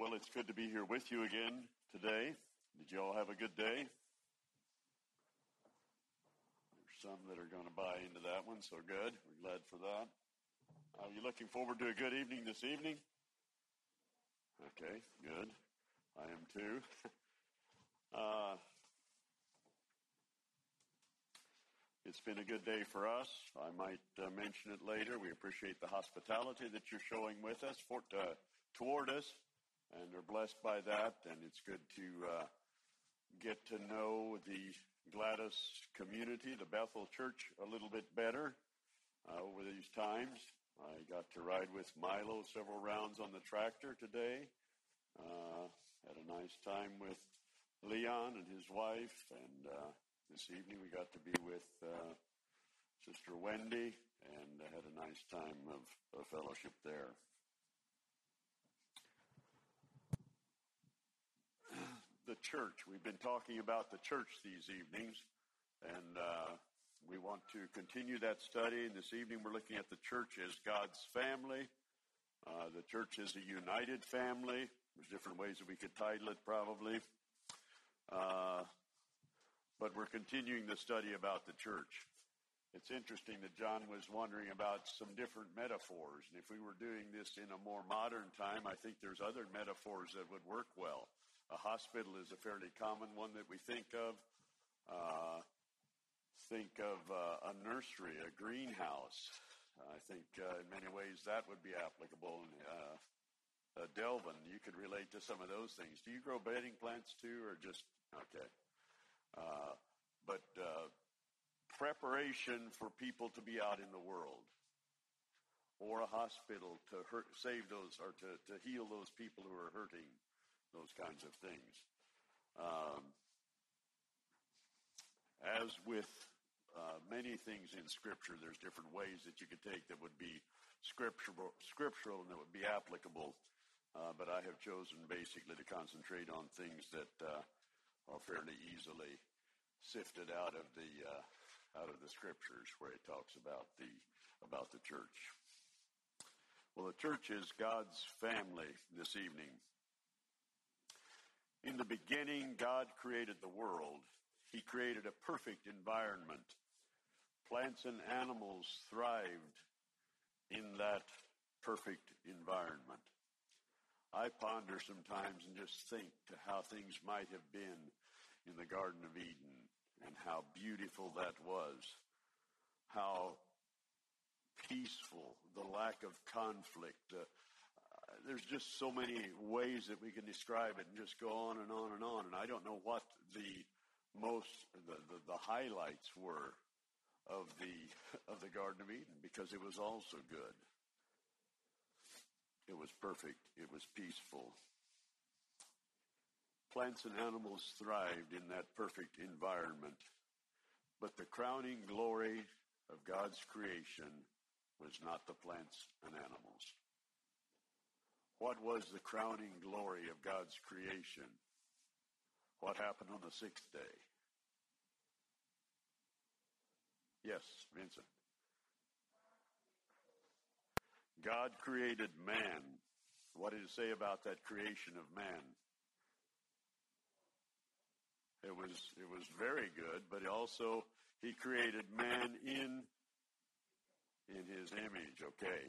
Well, it's good to be here with you again today. Did you all have a good day? There's some that are going to buy into that one, so good. We're glad for that. Are you looking forward to a good evening this evening? Okay, good. I am too. uh, it's been a good day for us. I might uh, mention it later. We appreciate the hospitality that you're showing with us for, uh, toward us and are blessed by that. And it's good to uh, get to know the Gladys community, the Bethel Church, a little bit better uh, over these times. I got to ride with Milo several rounds on the tractor today. Uh, had a nice time with Leon and his wife, and uh, this evening we got to be with uh, Sister Wendy, and had a nice time of, of fellowship there. The church. We've been talking about the church these evenings, and uh, we want to continue that study. And this evening we're looking at the church as God's family. Uh, the church is a united family. There's different ways that we could title it, probably. Uh, but we're continuing the study about the church. It's interesting that John was wondering about some different metaphors. And if we were doing this in a more modern time, I think there's other metaphors that would work well. A hospital is a fairly common one that we think of. Uh, think of uh, a nursery, a greenhouse. I think uh, in many ways that would be applicable. Uh, uh, Delvin, you could relate to some of those things. Do you grow bedding plants too, or just okay? Uh, but uh, preparation for people to be out in the world, or a hospital to hurt, save those, or to, to heal those people who are hurting those kinds of things. Um, as with uh, many things in Scripture, there's different ways that you could take that would be scriptural, scriptural and that would be applicable. Uh, but I have chosen basically to concentrate on things that uh, are fairly easily sifted out of the uh, out of the Scriptures, where it talks about the about the church. Well, the church is God's family this evening. In the beginning, God created the world. He created a perfect environment. Plants and animals thrived in that perfect environment. I ponder sometimes and just think to how things might have been in the Garden of Eden and how beautiful that was. How peaceful, the lack of conflict, there's just so many ways that we can describe it and just go on and on and on. And I don't know what the most the, the, the highlights were of the of the Garden of Eden because it was all so good. It was perfect. It was peaceful. Plants and animals thrived in that perfect environment. But the crowning glory of God's creation was not the plants and animals. What was the crowning glory of God's creation? What happened on the sixth day? Yes, Vincent. God created man. What did it say about that creation of man? It was it was very good, but also he created man in in his image, okay?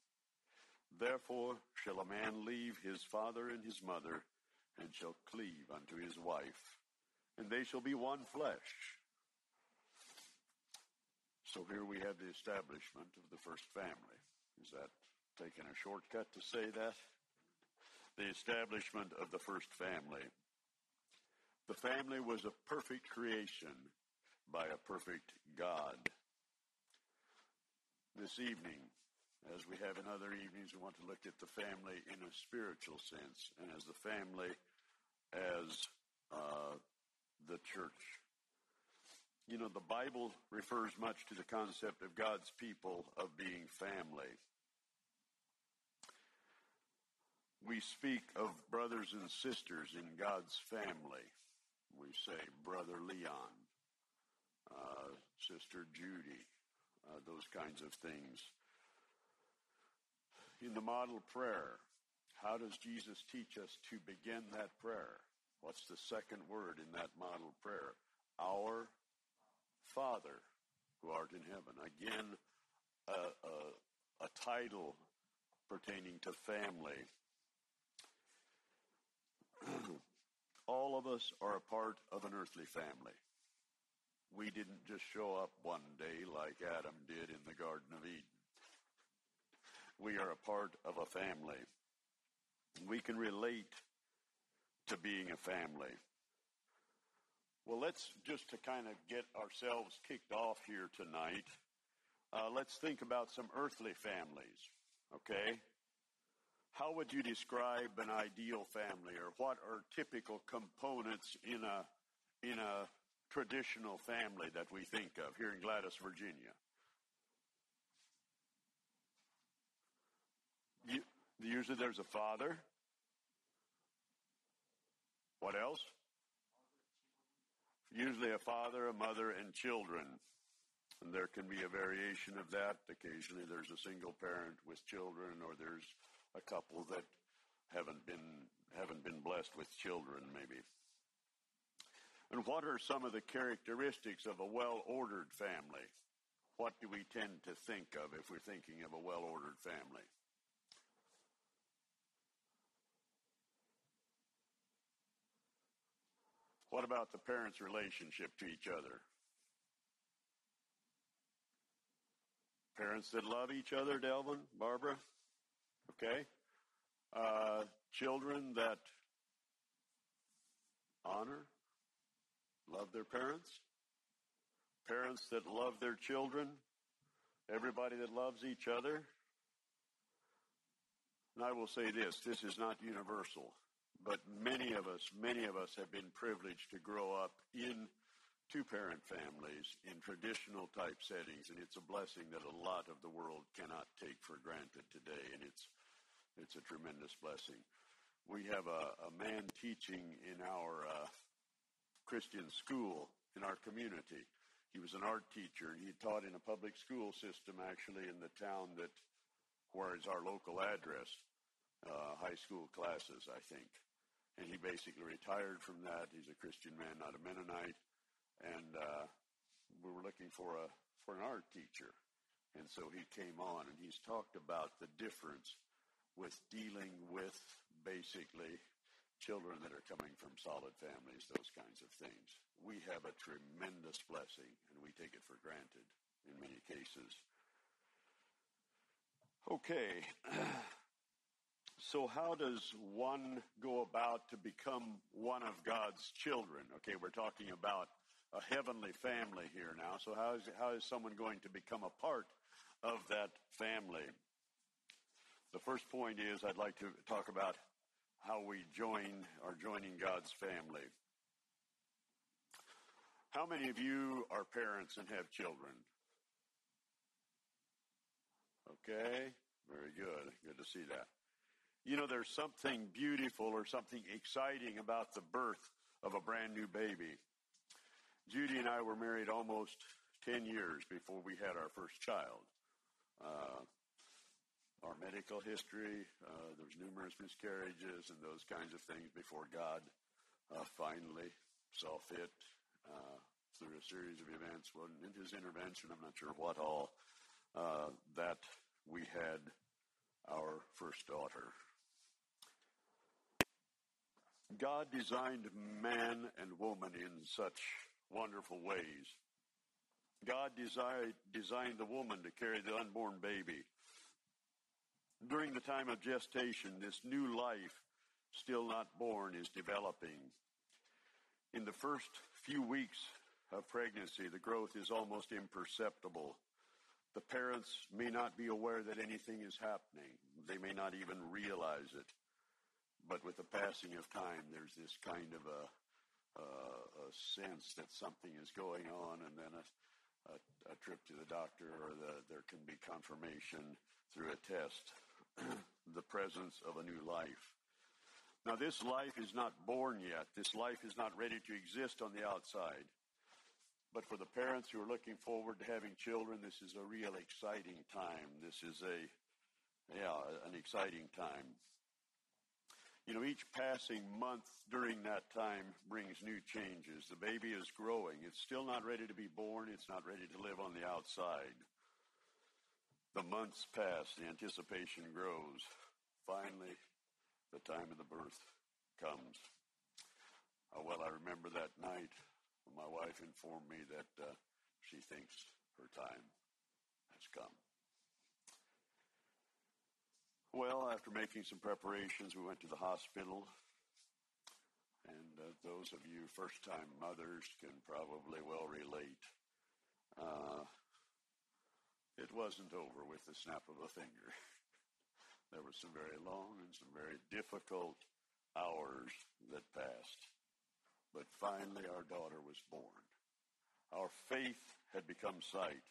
Therefore shall a man leave his father and his mother, and shall cleave unto his wife, and they shall be one flesh. So here we have the establishment of the first family. Is that taking a shortcut to say that? The establishment of the first family. The family was a perfect creation by a perfect God. This evening, As we have in other evenings, we want to look at the family in a spiritual sense, and as the family as uh, the church. You know, the Bible refers much to the concept of God's people of being family. We speak of brothers and sisters in God's family. We say Brother Leon, uh, Sister Judy, uh, those kinds of things. In the model prayer, how does Jesus teach us to begin that prayer? What's the second word in that model prayer? Our Father who art in heaven. Again, a, a, a title pertaining to family. All of us are a part of an earthly family. We didn't just show up one day like Adam did in the Garden of Eden. We are a part of a family. We can relate to being a family. Well, let's just to kind of get ourselves kicked off here tonight, uh, let's think about some earthly families, okay? How would you describe an ideal family, or what are typical components in a in a traditional family that we think of here in Gladys, Virginia? You, usually, there's a father. What else? Usually a father, a mother, and children. And there can be a variation of that. Occasionally there's a single parent with children or there's a couple that haven't been, haven't been blessed with children maybe. And what are some of the characteristics of a well-ordered family? What do we tend to think of if we're thinking of a well-ordered family? What about the parents' relationship to each other? Parents that love each other, Delvin, Barbara? Okay. Uh, children that honor, love their parents? Parents that love their children? Everybody that loves each other? And I will say this, this is not universal but many of us, many of us have been privileged to grow up in two parent families in traditional type settings, and it's a blessing that a lot of the world cannot take for granted today, and it's it's a tremendous blessing. We have a, a man teaching in our uh, Christian school in our community. He was an art teacher, and he taught in a public school system actually in the town that where is our local address, uh, high school classes, I think and he basically retired from that. He's a Christian man, not a Mennonite, and uh, we were looking for a for an art teacher, and so he came on and he's talked about the difference with dealing with basically children that are coming from solid families, those kinds of things. We have a tremendous blessing, and we take it for granted in many cases. Okay. So, how does one go about to become one of God's children? Okay, we're talking about a heavenly family here now. So, how is, how is someone going to become a part of that family? The first point is I'd like to talk about how we join are joining God's family. How many of you are parents and have children? Okay, very good. Good to see that. You know, there's something beautiful or something exciting about the birth of a brand new baby. Judy and I were married almost 10 years before we had our first child. Uh, our medical history, uh, there was numerous miscarriages and those kinds of things before God uh, finally saw fit uh, through a series of events. Well, in his intervention, I'm not sure what all, uh, that we had our first daughter. God designed man and woman in such wonderful ways. God designed, designed the woman to carry the unborn baby. During the time of gestation, this new life, still not born, is developing. In the first few weeks of pregnancy, the growth is almost imperceptible. The parents may not be aware that anything is happening. They may not even realize it. But with the passing of time, there's this kind of a, a, a sense that something is going on, and then a, a, a trip to the doctor, or the, there can be confirmation through a test, the presence of a new life. Now, this life is not born yet. This life is not ready to exist on the outside. But for the parents who are looking forward to having children, this is a real exciting time. This is a, yeah, an exciting time. You know, each passing month during that time brings new changes. The baby is growing. It's still not ready to be born. It's not ready to live on the outside. The months pass. The anticipation grows. Finally, the time of the birth comes. Oh, well, I remember that night when my wife informed me that uh, she thinks her time has come. Well, after making some preparations, we went to the hospital. And uh, those of you first time mothers can probably well relate. Uh, it wasn't over with the snap of a finger. there were some very long and some very difficult hours that passed. But finally, our daughter was born. Our faith had become sight.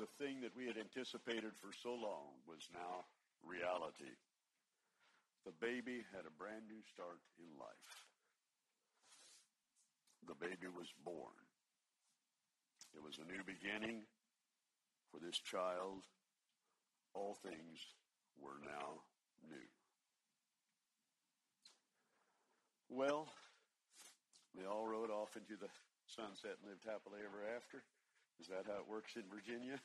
The thing that we had anticipated for so long was now reality. The baby had a brand new start in life. The baby was born. It was a new beginning for this child. All things were now new. Well, they all rode off into the sunset and lived happily ever after. Is that how it works in Virginia?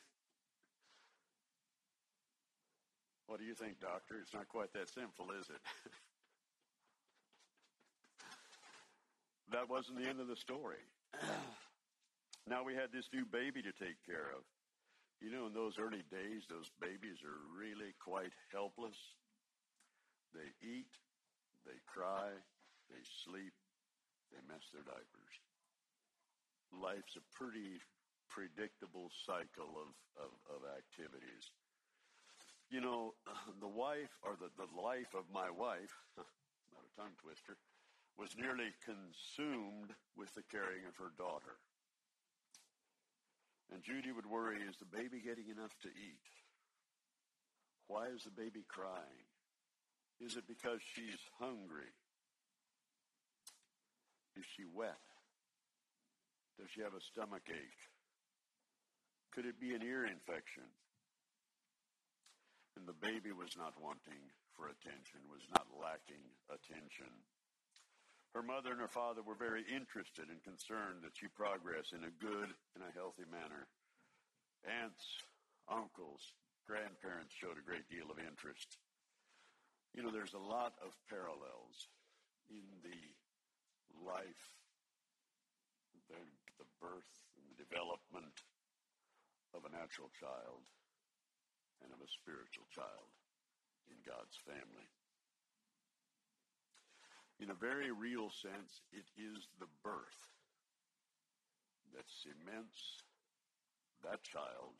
What do you think, Doctor? It's not quite that simple, is it? that wasn't the end of the story. now we had this new baby to take care of. You know, in those early days, those babies are really quite helpless. They eat, they cry, they sleep, they mess their diapers. Life's a pretty predictable cycle of, of, of activities. You know, the wife, or the, the life of my wife, not a tongue twister, was nearly consumed with the caring of her daughter. And Judy would worry, is the baby getting enough to eat? Why is the baby crying? Is it because she's hungry? Is she wet? Does she have a stomach ache? Could it be an ear infection? And the baby was not wanting for attention, was not lacking attention. Her mother and her father were very interested and concerned that she progress in a good and a healthy manner. Aunts, uncles, grandparents showed a great deal of interest. You know, there's a lot of parallels in the life, the, the birth and the development of a natural child and of a spiritual child in God's family. In a very real sense, it is the birth that cements that child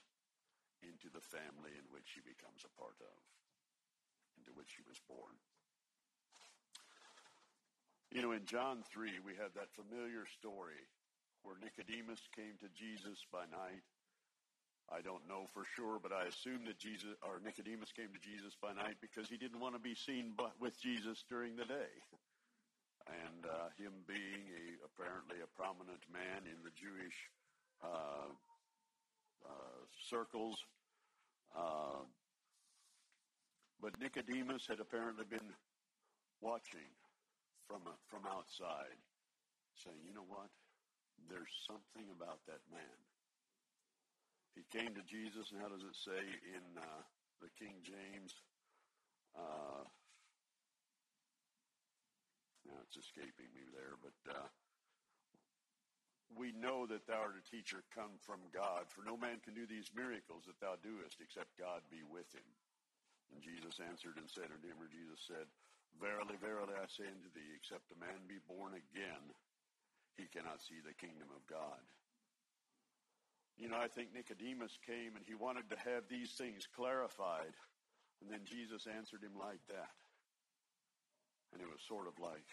into the family in which he becomes a part of, into which he was born. You know, in John 3, we have that familiar story where Nicodemus came to Jesus by night. I don't know for sure, but I assume that Jesus or Nicodemus came to Jesus by night because he didn't want to be seen but with Jesus during the day. And uh, him being a, apparently a prominent man in the Jewish uh, uh, circles, uh, but Nicodemus had apparently been watching from, from outside saying, you know what? There's something about that man. He came to Jesus, and how does it say in uh, the King James? Uh, now it's escaping me there, but uh, we know that thou art a teacher come from God, for no man can do these miracles that thou doest except God be with him. And Jesus answered and said unto him, or Jesus said, Verily, verily, I say unto thee, except a man be born again, he cannot see the kingdom of God. You know, I think Nicodemus came and he wanted to have these things clarified. And then Jesus answered him like that. And it was sort of like,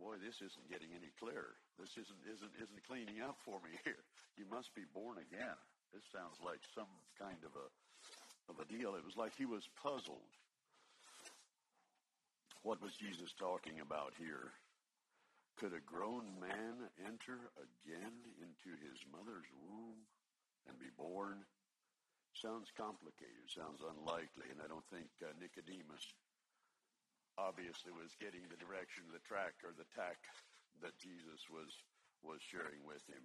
boy, this isn't getting any clearer. This isn't, isn't, isn't cleaning up for me here. You must be born again. This sounds like some kind of a, of a deal. It was like he was puzzled. What was Jesus talking about here? Could a grown man enter again into his mother's womb and be born? Sounds complicated, sounds unlikely, and I don't think uh, Nicodemus obviously was getting the direction of the track or the tack that Jesus was was sharing with him.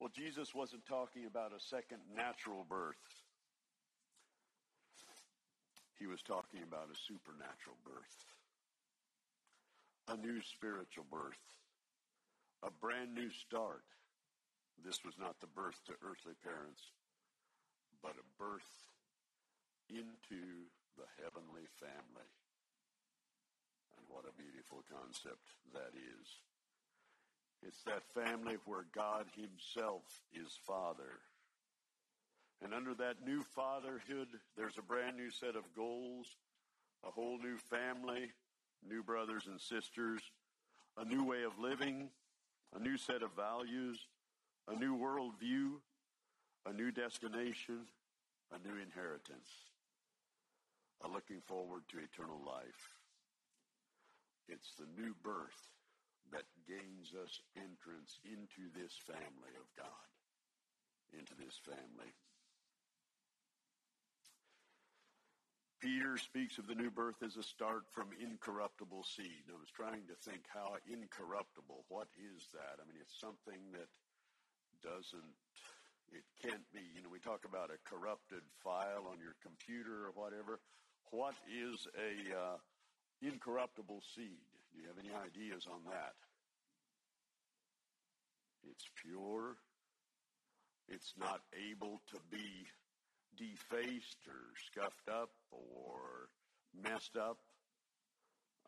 Well, Jesus wasn't talking about a second natural birth. He was talking about a supernatural birth a new spiritual birth, a brand new start. This was not the birth to earthly parents, but a birth into the heavenly family. And what a beautiful concept that is. It's that family where God himself is Father. And under that new fatherhood, there's a brand new set of goals, a whole new family, new brothers and sisters, a new way of living, a new set of values, a new worldview, a new destination, a new inheritance, a looking forward to eternal life. It's the new birth that gains us entrance into this family of God, into this family. Peter speaks of the new birth as a start from incorruptible seed. I was trying to think how incorruptible, what is that? I mean, it's something that doesn't, it can't be, you know, we talk about a corrupted file on your computer or whatever. What is a uh, incorruptible seed? Do you have any ideas on that? It's pure. It's not able to be defaced or scuffed up or messed up.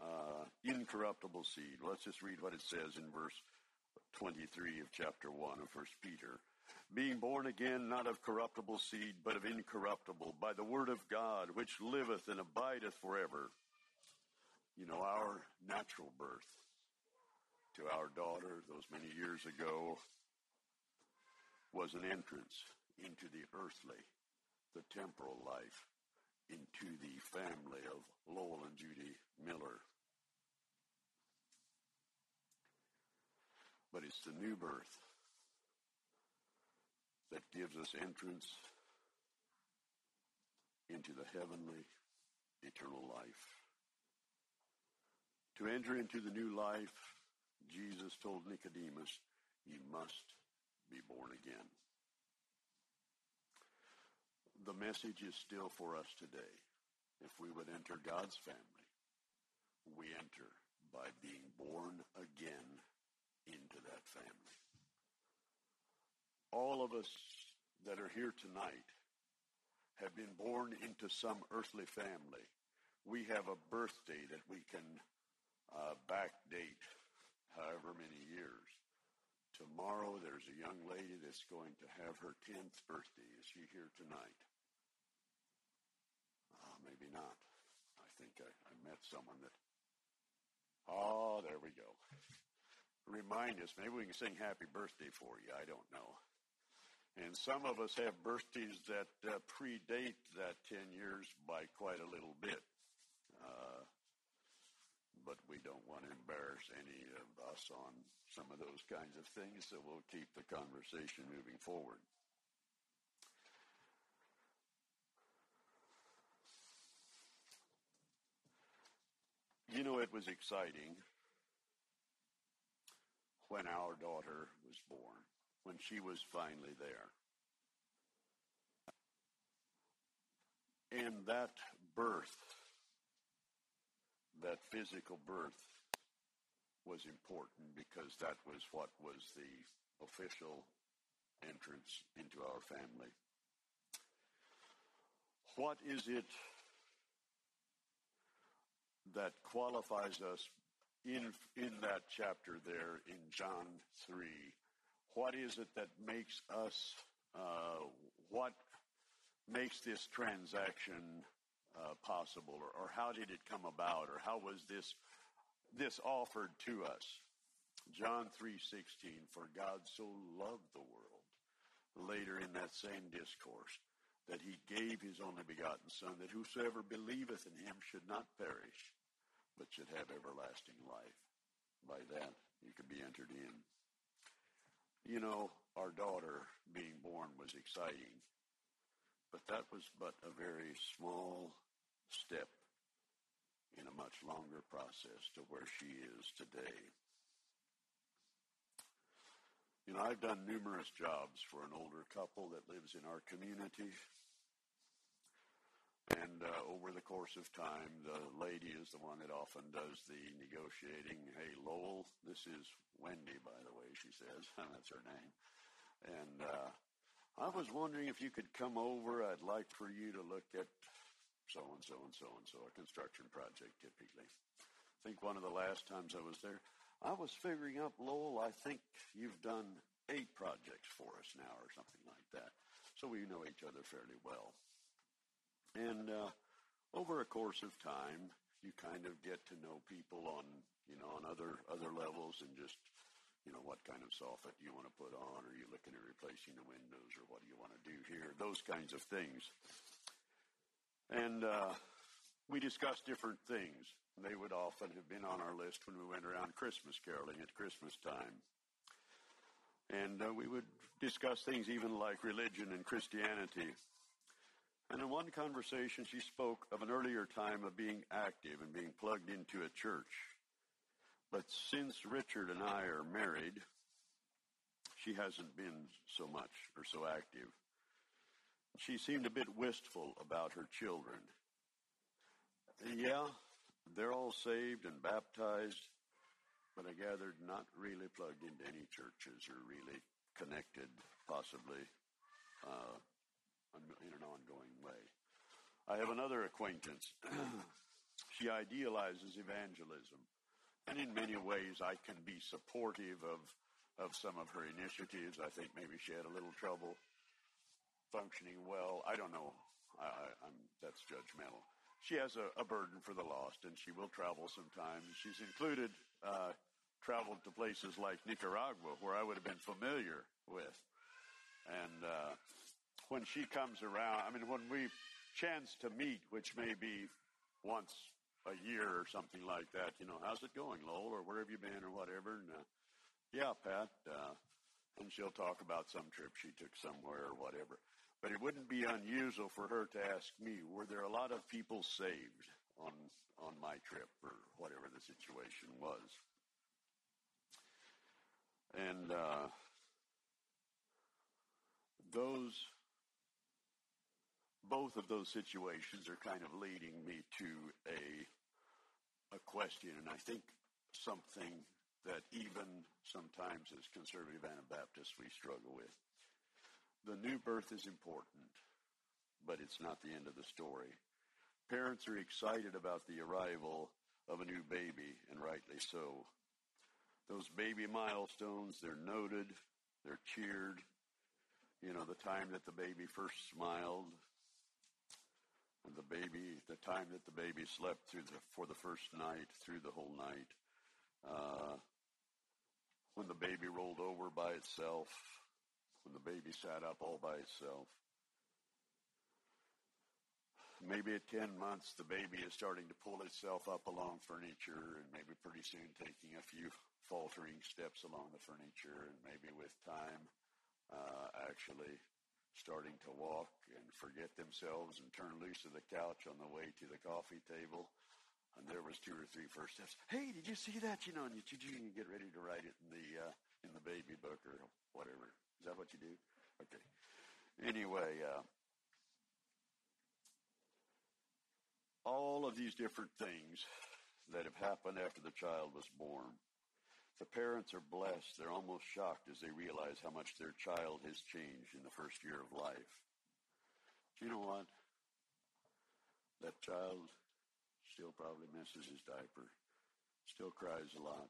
Uh, incorruptible seed. Let's just read what it says in verse 23 of chapter 1 of 1 Peter. Being born again, not of corruptible seed, but of incorruptible, by the word of God, which liveth and abideth forever. You know, our natural birth to our daughter those many years ago was an entrance into the earthly the temporal life into the family of Lowell and Judy Miller. But it's the new birth that gives us entrance into the heavenly eternal life. To enter into the new life, Jesus told Nicodemus, you must be born again the message is still for us today. If we would enter God's family, we enter by being born again into that family. All of us that are here tonight have been born into some earthly family. We have a birthday that we can uh, backdate however many years. Tomorrow there's a young lady that's going to have her 10th birthday. Is she here tonight? Maybe not. I think I, I met someone that, oh, there we go. Remind us, maybe we can sing happy birthday for you. I don't know. And some of us have birthdays that uh, predate that 10 years by quite a little bit. Uh, but we don't want to embarrass any of us on some of those kinds of things, so we'll keep the conversation moving forward. You know, it was exciting when our daughter was born, when she was finally there. And that birth, that physical birth, was important because that was what was the official entrance into our family. What is it that qualifies us in, in that chapter there in John 3. what is it that makes us, uh, what makes this transaction uh, possible, or, or, how did it come about, or how was this this offered to us? John three sixteen. For God so loved the world. Later in that same discourse, that He gave His only begotten Son, that whosoever believeth in Him should not perish, but should have everlasting life. By that you could be entered in. You know, our daughter being born was exciting, but that was but a very small step in a much longer process to where she is today. You know, I've done numerous jobs for an older couple that lives in our community. And uh, over the course of time, the lady is the one that often does the negotiating. Hey, Lowell, this is Wendy, by the way, she says. That's her name. And uh, I was wondering if you could come over. I'd like for you to look at so and so and so and so, a construction project typically. I think one of the last times I was there, I was figuring up, Lowell, I think you've done eight projects for us now or something like that. So we know each other fairly well. And uh, over a course of time, you kind of get to know people on, you know, on other other levels, and just, you know, what kind of soffit you want to put on? Are you looking at replacing the windows, or what do you want to do here? Those kinds of things. And uh, we discussed different things. They would often have been on our list when we went around Christmas caroling at Christmas time. And uh, we would discuss things even like religion and Christianity. And in one conversation, she spoke of an earlier time of being active and being plugged into a church. But since Richard and I are married, she hasn't been so much or so active. She seemed a bit wistful about her children. Yeah, they're all saved and baptized, but I gathered not really plugged into any churches or really connected, possibly, uh, in an ongoing way. I have another acquaintance. she idealizes evangelism. And in many ways, I can be supportive of, of some of her initiatives. I think maybe she had a little trouble functioning well. I don't know. I, I'm, that's judgmental. She has a, a burden for the lost, and she will travel sometimes. She's included, uh, traveled to places like Nicaragua, where I would have been familiar with. And uh, when she comes around, I mean, when we chance to meet, which may be once a year or something like that, you know, how's it going, Lowell, or where have you been, or whatever. And uh, yeah, Pat, uh, and she'll talk about some trip she took somewhere or whatever. But it wouldn't be unusual for her to ask me, were there a lot of people saved on on my trip or whatever the situation was? And uh, those both of those situations are kind of leading me to a a question, and I think something that even sometimes as conservative Anabaptists we struggle with. The new birth is important, but it's not the end of the story. Parents are excited about the arrival of a new baby, and rightly so. Those baby milestones, they're noted, they're cheered. You know, the time that the baby first smiled, the baby, the time that the baby slept through the, for the first night, through the whole night, uh, when the baby rolled over by itself, when the baby sat up all by itself. Maybe at 10 months, the baby is starting to pull itself up along furniture and maybe pretty soon taking a few faltering steps along the furniture and maybe with time, uh, actually starting to walk and forget themselves and turn loose of the couch on the way to the coffee table. And there was two or three first steps. Hey, did you see that? You know, and you, you get ready to write it in the uh, in the baby book or whatever. Is that what you do? Okay. Anyway, uh, all of these different things that have happened after the child was born the parents are blessed. They're almost shocked as they realize how much their child has changed in the first year of life. Do you know what? That child still probably misses his diaper, still cries a lot,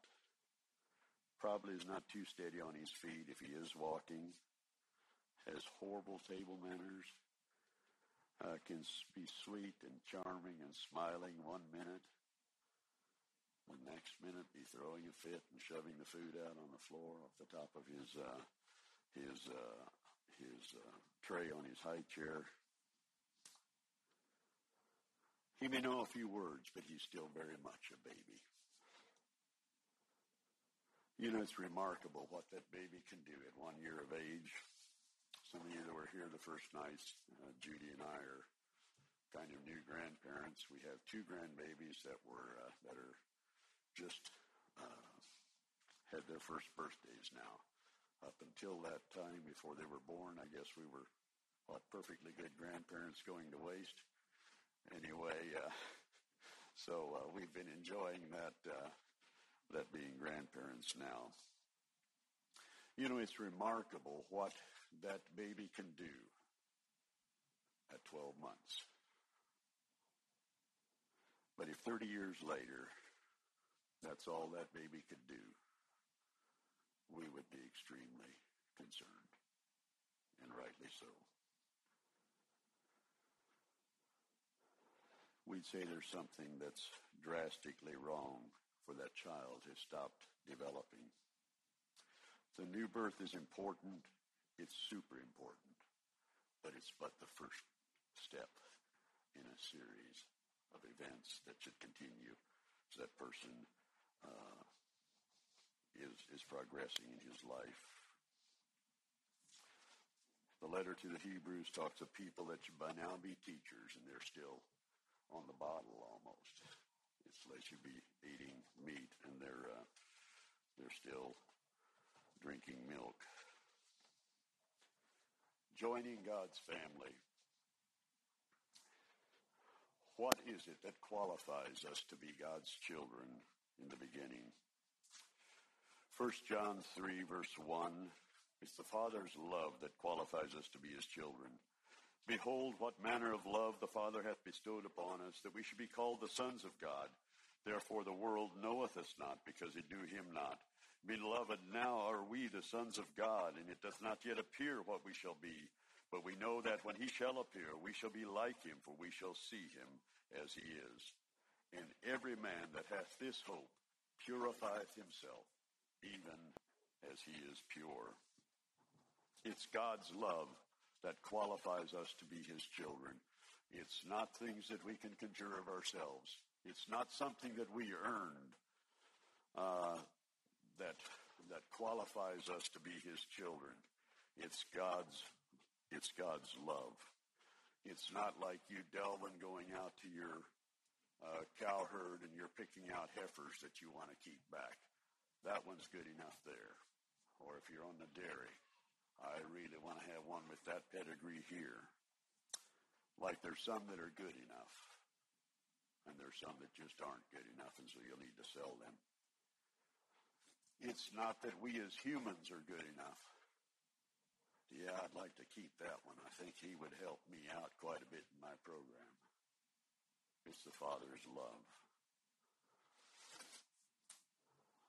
probably is not too steady on his feet if he is walking, has horrible table manners, uh, can be sweet and charming and smiling one minute, the next minute be throwing a fit and shoving the food out on the floor off the top of his uh, his uh, his uh, tray on his high chair. He may know a few words, but he's still very much a baby. You know, it's remarkable what that baby can do at one year of age. Some of you that were here the first night, uh, Judy and I are kind of new grandparents. We have two grandbabies that were uh, that are just uh, had their first birthdays now. Up until that time, before they were born, I guess we were what perfectly good grandparents going to waste. Anyway, uh, so uh, we've been enjoying that uh, that being grandparents now. You know, it's remarkable what that baby can do at 12 months. But if 30 years later, that's all that baby could do, we would be extremely concerned, and rightly so. We'd say there's something that's drastically wrong for that child has stopped developing. The new birth is important. It's super important. But it's but the first step in a series of events that should continue as that person uh, is, is progressing in his life. The letter to the Hebrews talks of people that should by now be teachers, and they're still on the bottle almost. It's they should be eating meat and they're uh, they're still drinking milk. Joining God's family. What is it that qualifies us to be God's children in the beginning? 1 John 3 verse 1, it's the Father's love that qualifies us to be his children. Behold, what manner of love the Father hath bestowed upon us, that we should be called the sons of God. Therefore the world knoweth us not, because it knew him not. Beloved, now are we the sons of God, and it doth not yet appear what we shall be. But we know that when he shall appear, we shall be like him, for we shall see him as he is. And every man that hath this hope purifieth himself, even as he is pure. It's God's love that qualifies us to be his children. It's not things that we can conjure of ourselves. It's not something that we earned uh, that that qualifies us to be his children. It's God's it's God's love. It's not like you Delvin going out to your uh, cow herd and you're picking out heifers that you want to keep back. That one's good enough there. Or if you're on the dairy, I really want to have one with that pedigree here. Like there's some that are good enough, and there's some that just aren't good enough, and so you'll need to sell them. It's not that we as humans are good enough. Yeah, I'd like to keep that one. I think he would help me out quite a bit in my program. It's the Father's love.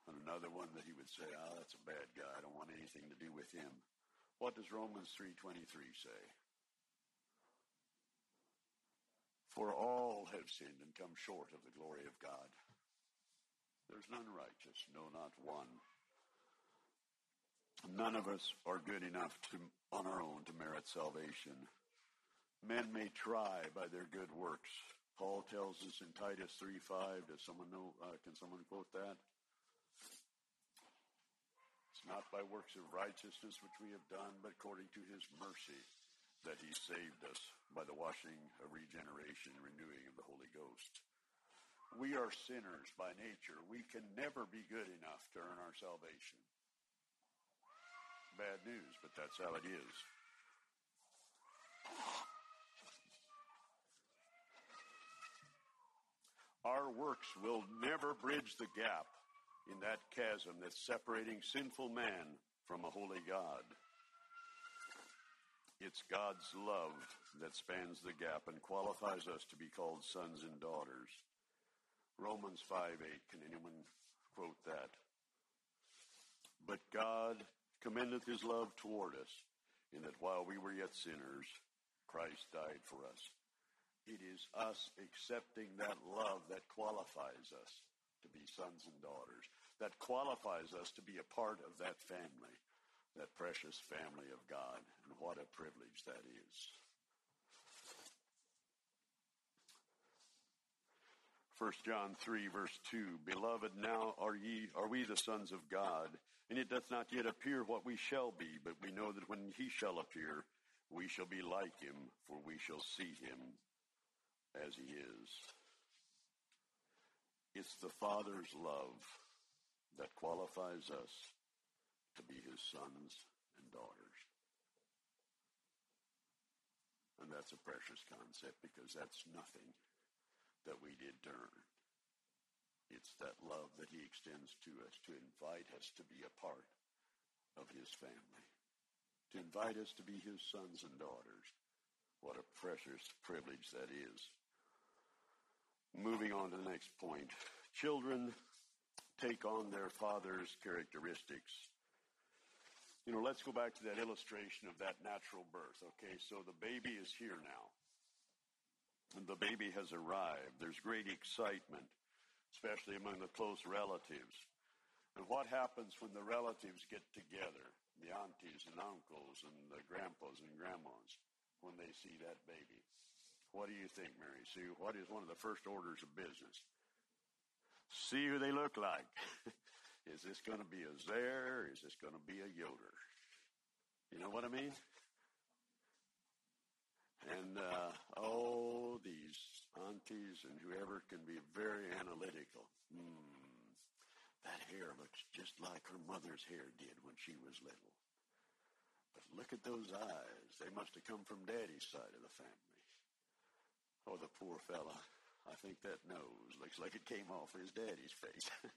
And another one that he would say, oh, that's a bad guy. I don't want anything to do with him. What does Romans 3.23 say? For all have sinned and come short of the glory of God. There's none righteous, no, not one. None of us are good enough to, on our own to merit salvation. Men may try by their good works. Paul tells us in Titus 3.5, does someone know, uh, can someone quote that? It's not by works of righteousness which we have done, but according to his mercy that he saved us by the washing of regeneration and renewing of the Holy Ghost. We are sinners by nature. We can never be good enough to earn our salvation. Bad news, but that's how it is. Our works will never bridge the gap in that chasm that's separating sinful man from a holy God. It's God's love that spans the gap and qualifies us to be called sons and daughters. Romans 5 8. Can anyone quote that? But God commendeth his love toward us, in that while we were yet sinners, Christ died for us. It is us accepting that love that qualifies us to be sons and daughters, that qualifies us to be a part of that family, that precious family of God. And what a privilege that is. 1 John 3 verse 2, Beloved, now are ye, are we the sons of God, and it doth not yet appear what we shall be, but we know that when he shall appear, we shall be like him, for we shall see him as he is. It's the Father's love that qualifies us to be his sons and daughters. And that's a precious concept because that's nothing that we did turn. It's that love that he extends to us to invite us to be a part of his family, to invite us to be his sons and daughters. What a precious privilege that is. Moving on to the next point. Children take on their father's characteristics. You know, let's go back to that illustration of that natural birth. Okay, so the baby is here now and the baby has arrived. There's great excitement, especially among the close relatives. And what happens when the relatives get together, the aunties and uncles and the grandpas and grandmas, when they see that baby? What do you think, Mary Sue? What is one of the first orders of business? See who they look like. is this going to be a Zer? Is this going to be a Yoder? You know what I mean? And, uh, oh, these aunties and whoever can be very analytical. Hmm, that hair looks just like her mother's hair did when she was little. But look at those eyes. They must have come from daddy's side of the family. Oh, the poor fella. I think that nose looks like it came off his daddy's face.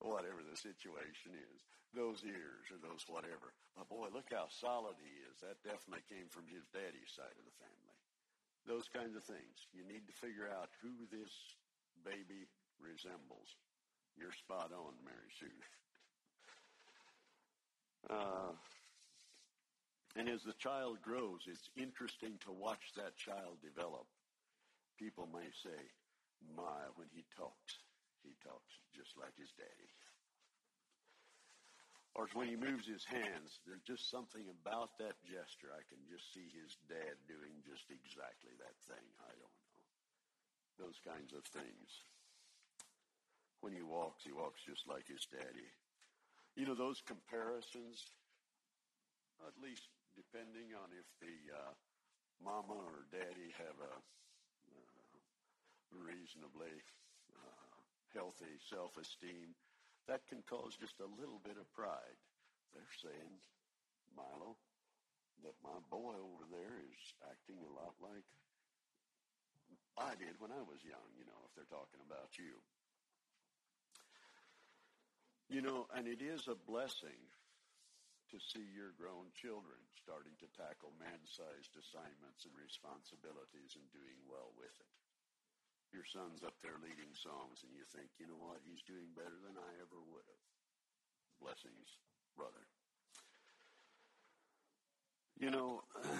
whatever the situation is. Those ears or those whatever. But boy, look how solid he is. That definitely came from his daddy's side of the family. Those kinds of things. You need to figure out who this baby resembles. You're spot on, Mary Sue. Uh, and as the child grows, it's interesting to watch that child develop. People may say, my, when he talks, he talks just like his daddy. Or when he moves his hands, there's just something about that gesture. I can just see his dad doing just exactly that thing. I don't know. Those kinds of things. When he walks, he walks just like his daddy. You know, those comparisons, at least depending on if the uh, mama or daddy have a reasonably uh, healthy self-esteem, that can cause just a little bit of pride. They're saying, Milo, that my boy over there is acting a lot like I did when I was young, you know, if they're talking about you. You know, and it is a blessing to see your grown children starting to tackle man-sized assignments and responsibilities and doing well with it your son's up there leading songs and you think, you know what, he's doing better than I ever would have. Blessings, brother. You know,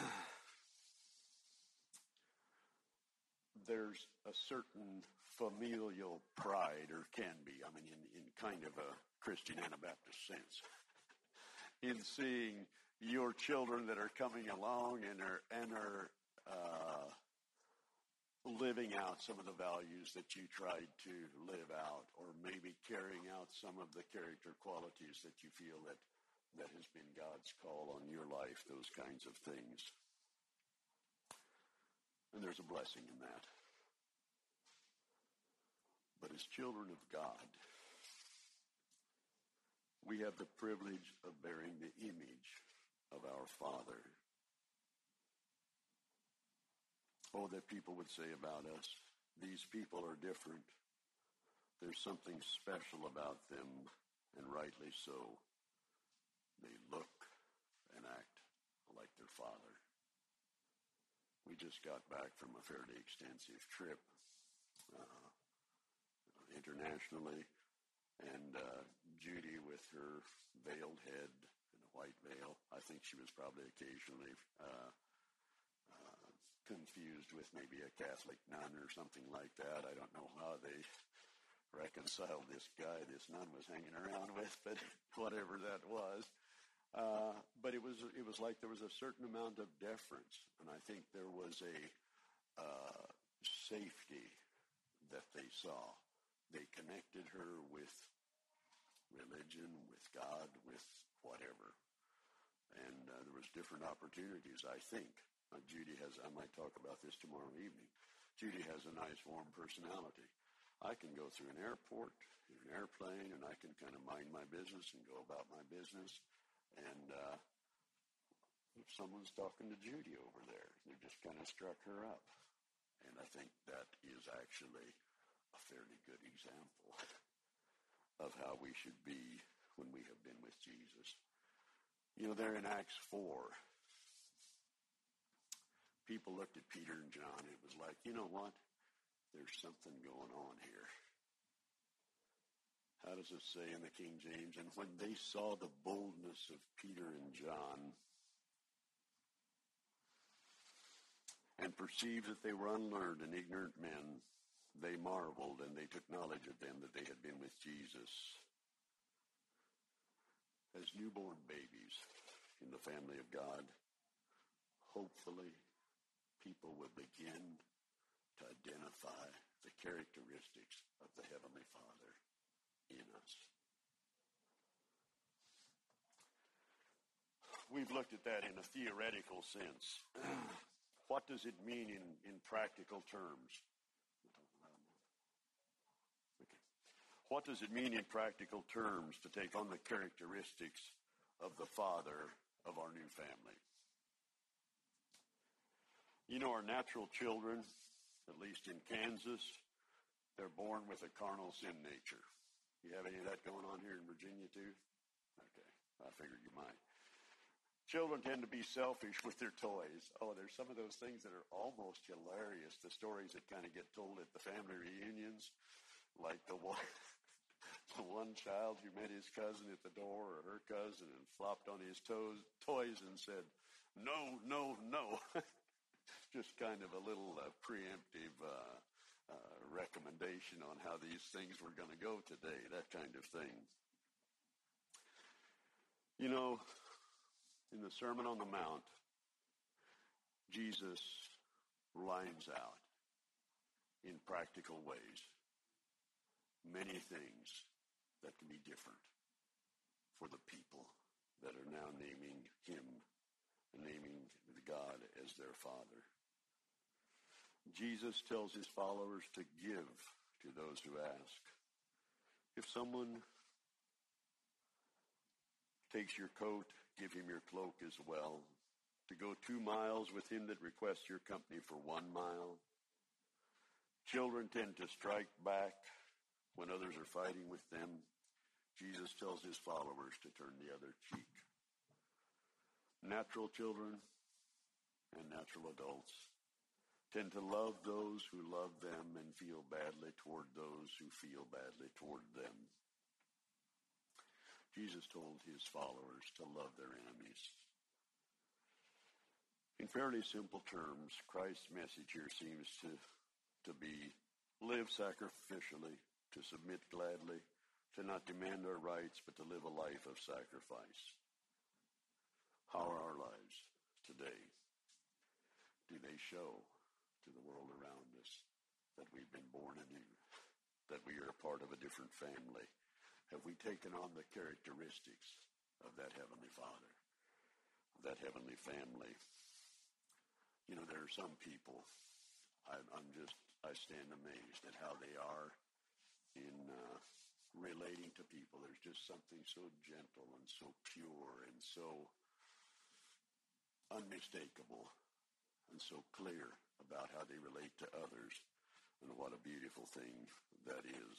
there's a certain familial pride, or can be, I mean, in, in kind of a Christian Anabaptist sense, in seeing your children that are coming along and are, and are uh, living out some of the values that you tried to live out, or maybe carrying out some of the character qualities that you feel that that has been God's call on your life, those kinds of things. And there's a blessing in that. But as children of God, we have the privilege of bearing the image of our Father Oh, that people would say about us, these people are different. There's something special about them, and rightly so. They look and act like their father. We just got back from a fairly extensive trip uh, internationally, and uh, Judy with her veiled head and a white veil. I think she was probably occasionally uh, confused with maybe a Catholic nun or something like that. I don't know how they reconciled this guy this nun was hanging around with, but whatever that was. Uh, but it was it was like there was a certain amount of deference, and I think there was a uh, safety that they saw. They connected her with religion, with God, with whatever, and uh, there was different opportunities. I think uh, Judy has. I might talk about this tomorrow evening. Judy has a nice, warm personality. I can go through an airport, an airplane, and I can kind of mind my business and go about my business and uh, if someone's talking to Judy over there. They just kind of struck her up. And I think that is actually a fairly good example of how we should be when we have been with Jesus. You know, there in Acts 4, people looked at Peter and John. It was like, you know what? There's something going on here how does it say in the King James? And when they saw the boldness of Peter and John and perceived that they were unlearned and ignorant men, they marveled and they took knowledge of them that they had been with Jesus. As newborn babies in the family of God, hopefully people will begin to identify the characteristics of the Heavenly Father in us. We've looked at that in a theoretical sense. what does it mean in, in practical terms? What does it mean in practical terms to take on the characteristics of the father of our new family? You know, our natural children, at least in Kansas, they're born with a carnal sin nature. You have any of that going on here in Virginia too? Okay, I figured you might. Children tend to be selfish with their toys. Oh, there's some of those things that are almost hilarious. The stories that kind of get told at the family reunions, like the one, the one child who met his cousin at the door or her cousin and flopped on his toes, toys and said, "No, no, no." Just kind of a little uh, preemptive uh, uh, recommendation on how these things were going to go today, that kind of thing. You know, in the Sermon on the Mount, Jesus lines out in practical ways many things that can be different for the people that are now naming him, naming God as their Father. Jesus tells his followers to give to those who ask. If someone takes your coat, give him your cloak as well. To go two miles with him that requests your company for one mile. Children tend to strike back when others are fighting with them. Jesus tells his followers to turn the other cheek. Natural children and natural adults tend to love those who love them and feel badly toward those who feel badly toward them. Jesus told his followers to love their enemies. In fairly simple terms, Christ's message here seems to, to be live sacrificially, to submit gladly, to not demand our rights, but to live a life of sacrifice. How are our lives today? Do they show to the world around us that we've been born anew, that we are a part of a different family? Have we taken on the characteristics of that Heavenly Father, of that Heavenly family? You know, there are some people, I, I'm just, I stand amazed at how they are in uh, relating to people. There's just something so gentle and so pure and so unmistakable and so clear about how they relate to others. And what a beautiful thing that is.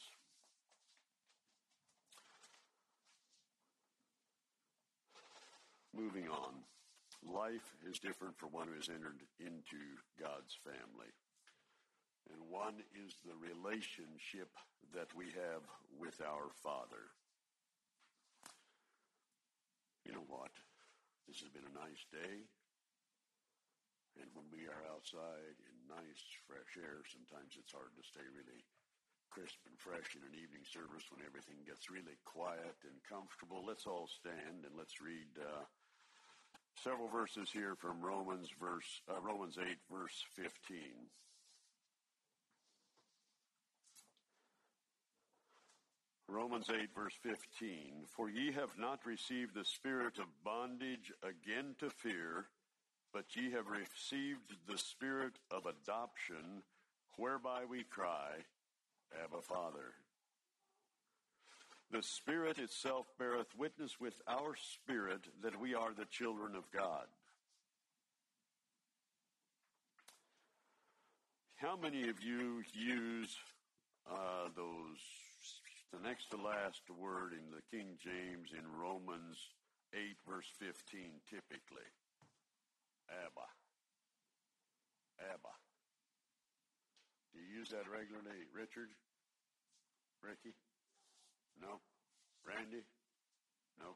Moving on. Life is different for one who has entered into God's family. And one is the relationship that we have with our Father. You know what? This has been a nice day. And when we are outside in nice, fresh air, sometimes it's hard to stay really crisp and fresh in an evening service when everything gets really quiet and comfortable. Let's all stand and let's read uh, several verses here from Romans verse uh, Romans 8 verse 15. Romans 8 verse 15, for ye have not received the spirit of bondage again to fear, but ye have received the spirit of adoption, whereby we cry, Abba Father. The Spirit itself beareth witness with our spirit that we are the children of God. How many of you use uh, those the next to last word in the King James in Romans 8 verse 15 typically. Abba. Abba. Do you use that regularly, Richard? Ricky? No? Randy? No?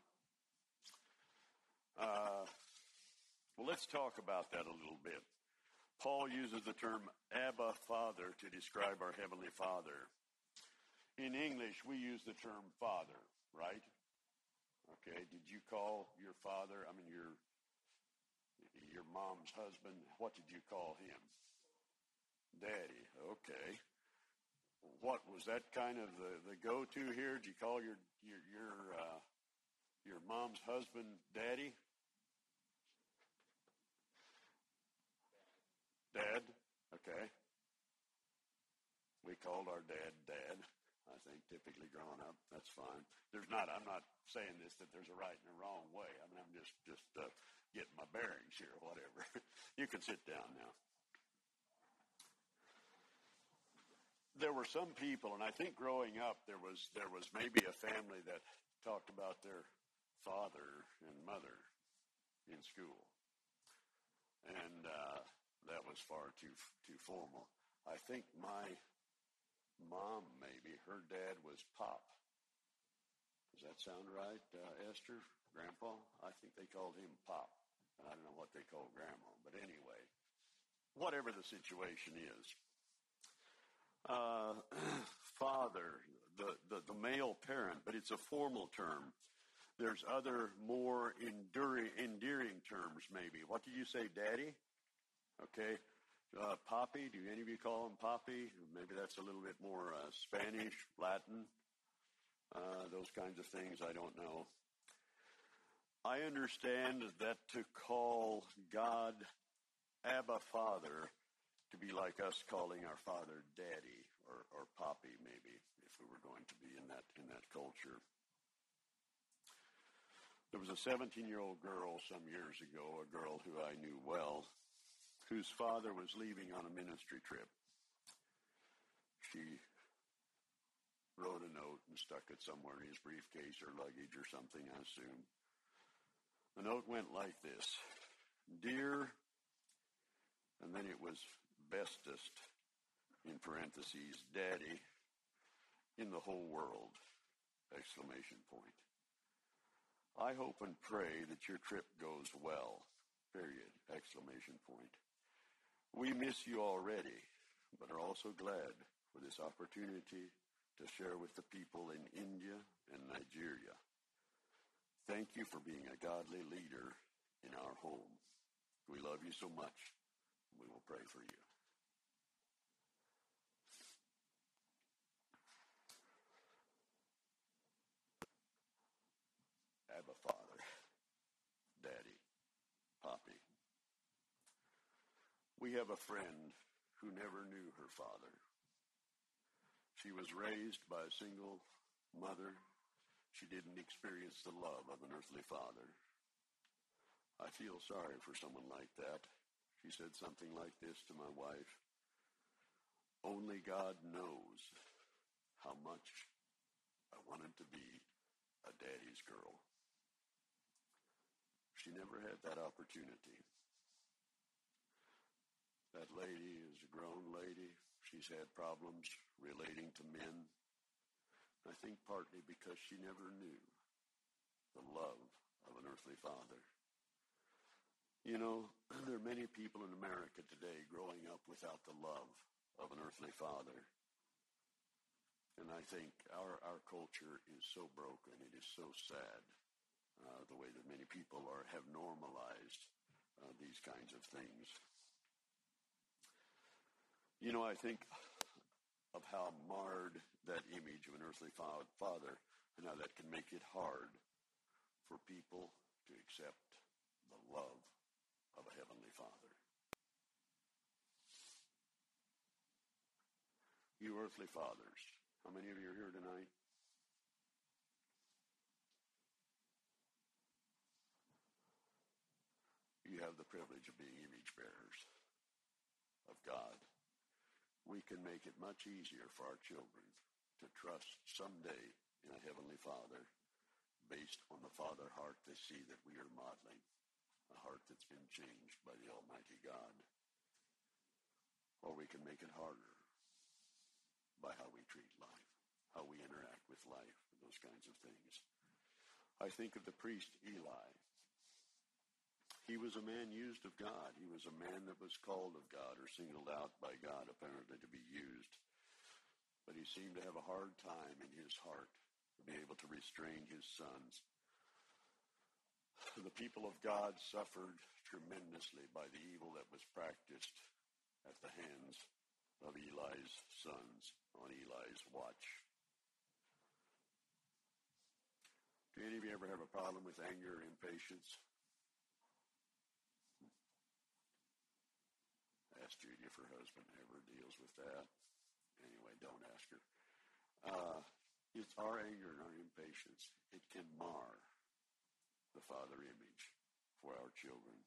Uh, well, let's talk about that a little bit. Paul uses the term Abba Father to describe our Heavenly Father. In English, we use the term father, right? Okay. Did you call your father, I mean, your, your mom's husband, what did you call him? Daddy. Okay. What was that kind of the, the go-to here? Did you call your, your, your, uh, your mom's husband daddy? Dad? Okay. We called our dad dad. I think, typically growing up. That's fine. There's not, I'm not saying this that there's a right and a wrong way. I mean, I'm just, just uh, getting my bearings here, whatever. you can sit down now. There were some people, and I think growing up, there was, there was maybe a family that talked about their father and mother in school. And uh, that was far too, too formal. I think my mom, maybe. Her dad was Pop. Does that sound right, uh, Esther? Grandpa? I think they called him Pop. I don't know what they call Grandma. But anyway, whatever the situation is. Uh, father, the, the, the male parent, but it's a formal term. There's other more enduring, endearing terms, maybe. What did you say, daddy? Okay. Uh, Poppy, do any of you call him Poppy? Maybe that's a little bit more uh, Spanish, Latin, uh, those kinds of things. I don't know. I understand that to call God Abba Father to be like us calling our Father Daddy or, or Poppy, maybe, if we were going to be in that in that culture. There was a 17 year old girl some years ago, a girl who I knew well, whose father was leaving on a ministry trip. She wrote a note and stuck it somewhere in his briefcase or luggage or something, I assume. The note went like this Dear, and then it was bestest, in parentheses, Daddy, in the whole world, exclamation point. I hope and pray that your trip goes well, period, exclamation point. We miss you already, but are also glad for this opportunity to share with the people in India and Nigeria. Thank you for being a godly leader in our home. We love you so much. We will pray for you. Abba Father, Daddy, Poppy, we have a friend who never knew her father. She was raised by a single mother. She didn't experience the love of an earthly father. I feel sorry for someone like that. She said something like this to my wife. Only God knows how much I wanted to be a daddy's girl. She never had that opportunity. That lady is a grown lady. She's had problems relating to men. I think partly because she never knew the love of an earthly father. You know, there are many people in America today growing up without the love of an earthly father. And I think our, our culture is so broken. It is so sad uh, the way that many people are have normalized uh, these kinds of things. You know, I think of how marred that image of an earthly father and how that can make it hard for people to accept the love of a heavenly father. You earthly fathers, how many of you are here tonight? You have the privilege of being image bearers of God we can make it much easier for our children to trust someday in a Heavenly Father based on the Father heart they see that we are modeling, a heart that's been changed by the Almighty God. Or we can make it harder by how we treat life, how we interact with life, those kinds of things. I think of the priest Eli he was a man used of God. He was a man that was called of God or singled out by God, apparently, to be used. But he seemed to have a hard time in his heart to be able to restrain his sons. The people of God suffered tremendously by the evil that was practiced at the hands of Eli's sons on Eli's watch. Do any of you ever have a problem with anger or impatience? Ask Judy if her husband ever deals with that. Anyway, don't ask her. Uh, it's our anger and our impatience. It can mar the father image for our children.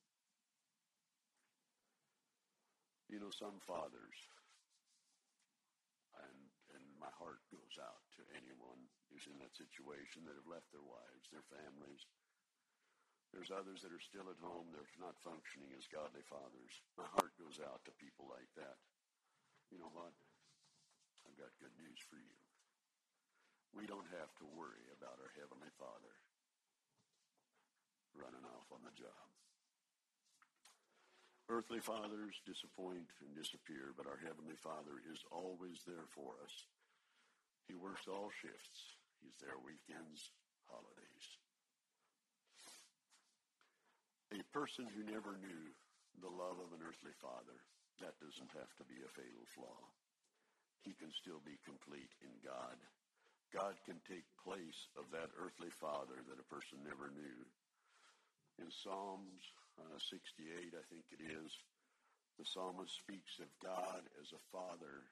You know, some fathers, and, and my heart goes out to anyone who's in that situation that have left their wives, their families, there's others that are still at home. They're not functioning as godly fathers. My heart goes out to people like that. You know what? I've got good news for you. We don't have to worry about our Heavenly Father running off on the job. Earthly fathers disappoint and disappear, but our Heavenly Father is always there for us. He works all shifts. He's there weekends, holidays. A person who never knew the love of an earthly father, that doesn't have to be a fatal flaw. He can still be complete in God. God can take place of that earthly father that a person never knew. In Psalms uh, 68, I think it is, the psalmist speaks of God as a father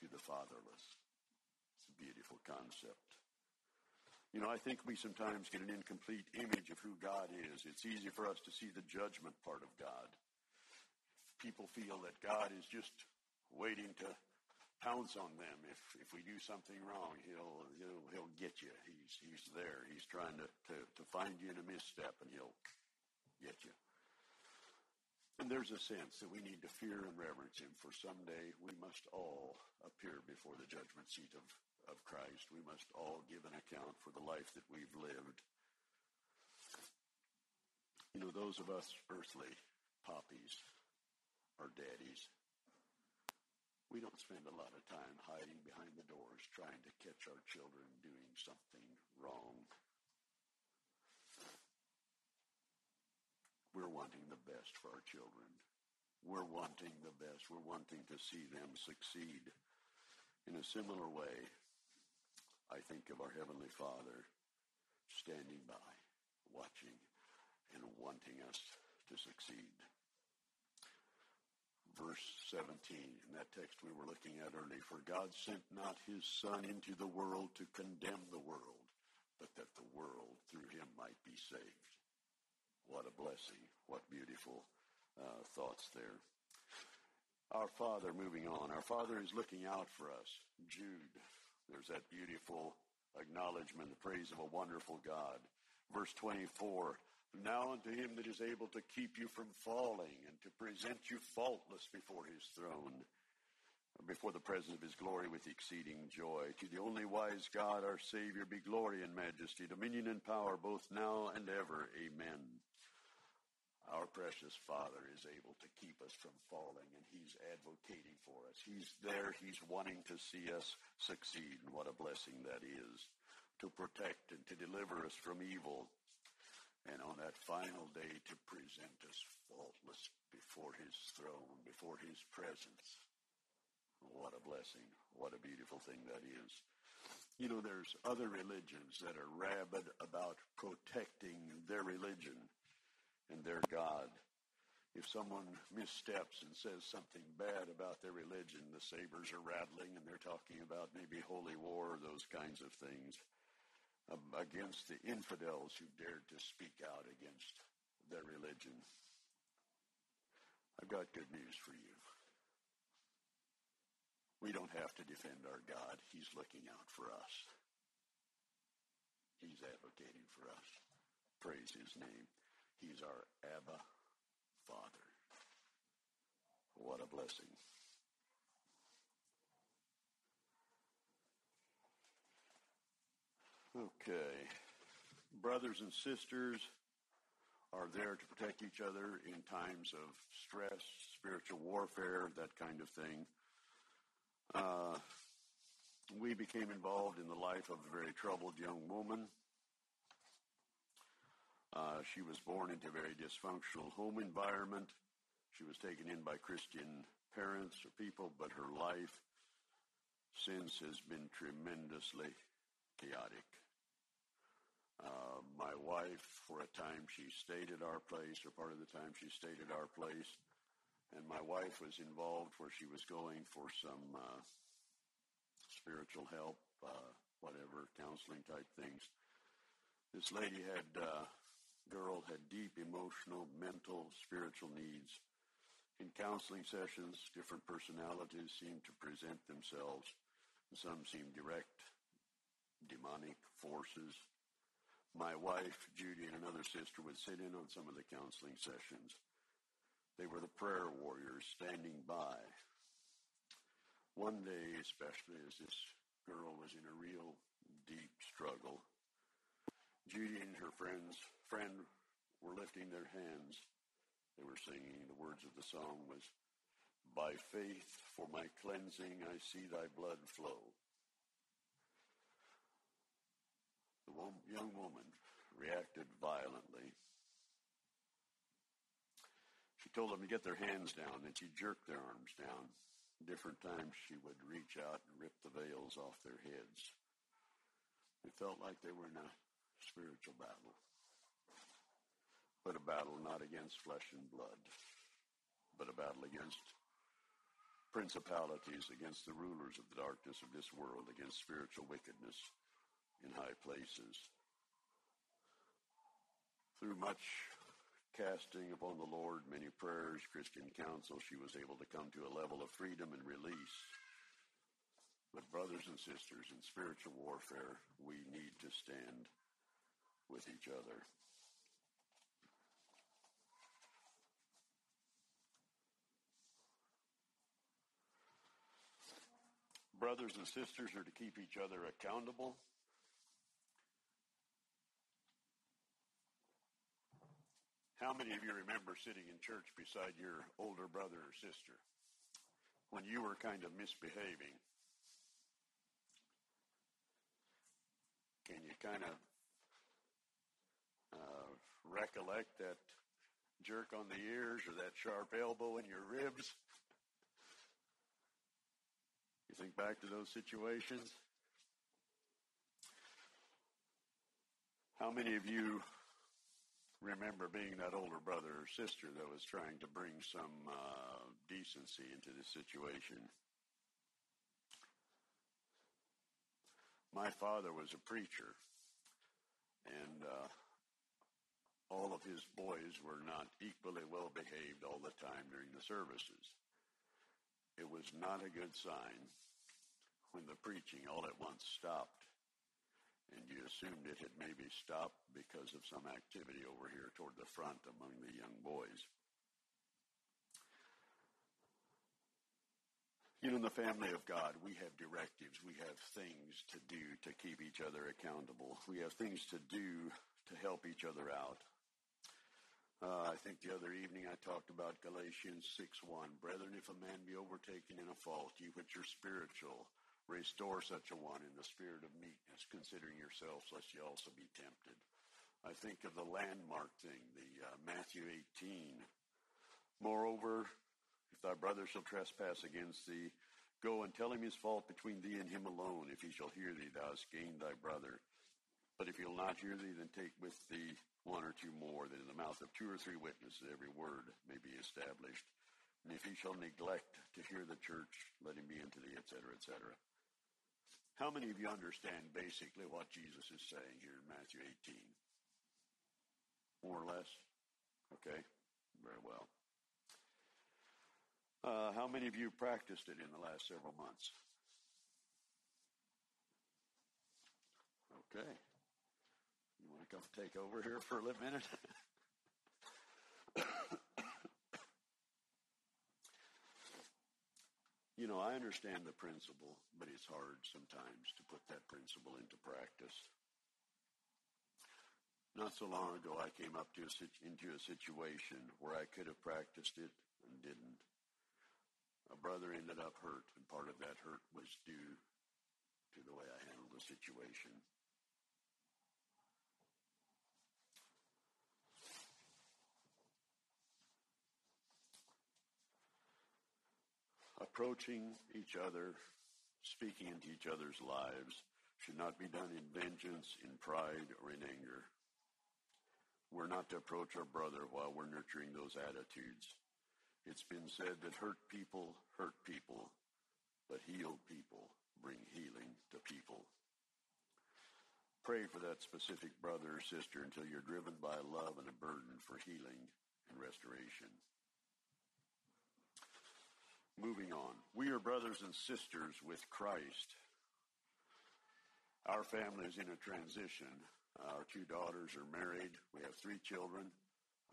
to the fatherless. It's a beautiful concept. You know, I think we sometimes get an incomplete image of who God is. It's easy for us to see the judgment part of God. People feel that God is just waiting to pounce on them. If if we do something wrong, he'll he'll he'll get you. He's he's there. He's trying to, to, to find you in a misstep and he'll get you. And there's a sense that we need to fear and reverence him, for someday we must all appear before the judgment seat of of Christ. We must all give an account for the life that we've lived. You know, those of us earthly poppies or daddies, we don't spend a lot of time hiding behind the doors trying to catch our children doing something wrong. We're wanting the best for our children. We're wanting the best. We're wanting to see them succeed. In a similar way, I think of our Heavenly Father standing by, watching, and wanting us to succeed. Verse 17, in that text we were looking at earlier, for God sent not his Son into the world to condemn the world, but that the world through him might be saved. What a blessing. What beautiful uh, thoughts there. Our Father, moving on, our Father is looking out for us. Jude there's that beautiful acknowledgement, the praise of a wonderful God. Verse 24, now unto him that is able to keep you from falling and to present you faultless before his throne, before the presence of his glory with exceeding joy. To the only wise God, our Savior, be glory and majesty, dominion and power, both now and ever. Amen. Our precious Father is able to keep us from falling, and He's advocating for us. He's there. He's wanting to see us succeed, and what a blessing that is to protect and to deliver us from evil. And on that final day, to present us faultless before His throne, before His presence. What a blessing. What a beautiful thing that is. You know, there's other religions that are rabid about protecting their religion and their God. If someone missteps and says something bad about their religion, the sabers are rattling and they're talking about maybe holy war those kinds of things um, against the infidels who dared to speak out against their religion. I've got good news for you. We don't have to defend our God. He's looking out for us. He's advocating for us. Praise his name. He's our Abba Father. What a blessing. Okay. Brothers and sisters are there to protect each other in times of stress, spiritual warfare, that kind of thing. Uh, we became involved in the life of a very troubled young woman uh, she was born into a very dysfunctional home environment. She was taken in by Christian parents or people, but her life since has been tremendously chaotic. Uh, my wife, for a time, she stayed at our place, or part of the time she stayed at our place. And my wife was involved where she was going for some uh, spiritual help, uh, whatever, counseling type things. This lady had uh, girl had deep emotional, mental, spiritual needs. In counseling sessions, different personalities seemed to present themselves. Some seemed direct, demonic forces. My wife, Judy, and another sister would sit in on some of the counseling sessions. They were the prayer warriors standing by. One day, especially as this girl was in a real deep struggle, Judy and her friends friend were lifting their hands. They were singing. The words of the song was, By faith for my cleansing I see thy blood flow. The young woman reacted violently. She told them to get their hands down, and she jerked their arms down. Different times she would reach out and rip the veils off their heads. It felt like they were in a spiritual battle. But a battle not against flesh and blood, but a battle against principalities, against the rulers of the darkness of this world, against spiritual wickedness in high places. Through much casting upon the Lord, many prayers, Christian counsel, she was able to come to a level of freedom and release. But brothers and sisters, in spiritual warfare, we need to stand with each other. Brothers and sisters are to keep each other accountable. How many of you remember sitting in church beside your older brother or sister when you were kind of misbehaving? Can you kind of uh, recollect that jerk on the ears or that sharp elbow in your ribs? You think back to those situations? How many of you remember being that older brother or sister that was trying to bring some uh, decency into the situation? My father was a preacher, and uh, all of his boys were not equally well behaved all the time during the services. It was not a good sign when the preaching all at once stopped and you assumed it had maybe stopped because of some activity over here toward the front among the young boys. You know, in the family of God, we have directives. We have things to do to keep each other accountable. We have things to do to help each other out. Uh, I think the other evening I talked about Galatians 6.1. Brethren, if a man be overtaken in a fault, ye which are spiritual, restore such a one in the spirit of meekness, considering yourselves, lest ye also be tempted. I think of the landmark thing, the uh, Matthew 18. Moreover, if thy brother shall trespass against thee, go and tell him his fault between thee and him alone. If he shall hear thee, thou hast gained thy brother. But if he'll not hear thee, then take with thee one or two more, that in the mouth of two or three witnesses every word may be established. And if he shall neglect to hear the church, let him be unto thee, etc., etc. How many of you understand basically what Jesus is saying here in Matthew 18? More or less? Okay, very well. Uh, how many of you practiced it in the last several months? Okay come take over here for a little minute? you know, I understand the principle, but it's hard sometimes to put that principle into practice. Not so long ago, I came up to a, into a situation where I could have practiced it and didn't. A brother ended up hurt, and part of that hurt was due to the way I handled the situation. Approaching each other, speaking into each other's lives, should not be done in vengeance, in pride, or in anger. We're not to approach our brother while we're nurturing those attitudes. It's been said that hurt people hurt people, but healed people bring healing to people. Pray for that specific brother or sister until you're driven by love and a burden for healing and restoration. Moving on. We are brothers and sisters with Christ. Our family is in a transition. Uh, our two daughters are married. We have three children.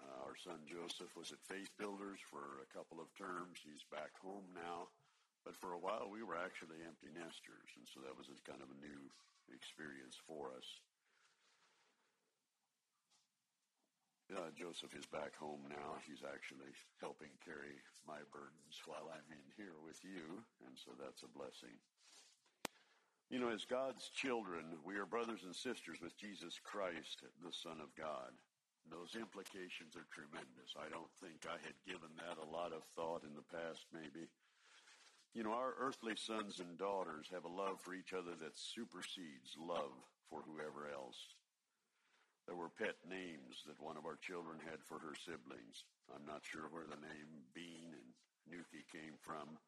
Uh, our son Joseph was at Faith Builders for a couple of terms. He's back home now. But for a while, we were actually empty nesters. And so that was kind of a new experience for us. Uh, Joseph is back home now. He's actually helping carry my burdens while I'm in here with you, and so that's a blessing. You know, as God's children, we are brothers and sisters with Jesus Christ, the Son of God. Those implications are tremendous. I don't think I had given that a lot of thought in the past, maybe. You know, our earthly sons and daughters have a love for each other that supersedes love for whoever else. There were pet names that one of our children had for her siblings. I'm not sure where the name Bean and Nuki came from.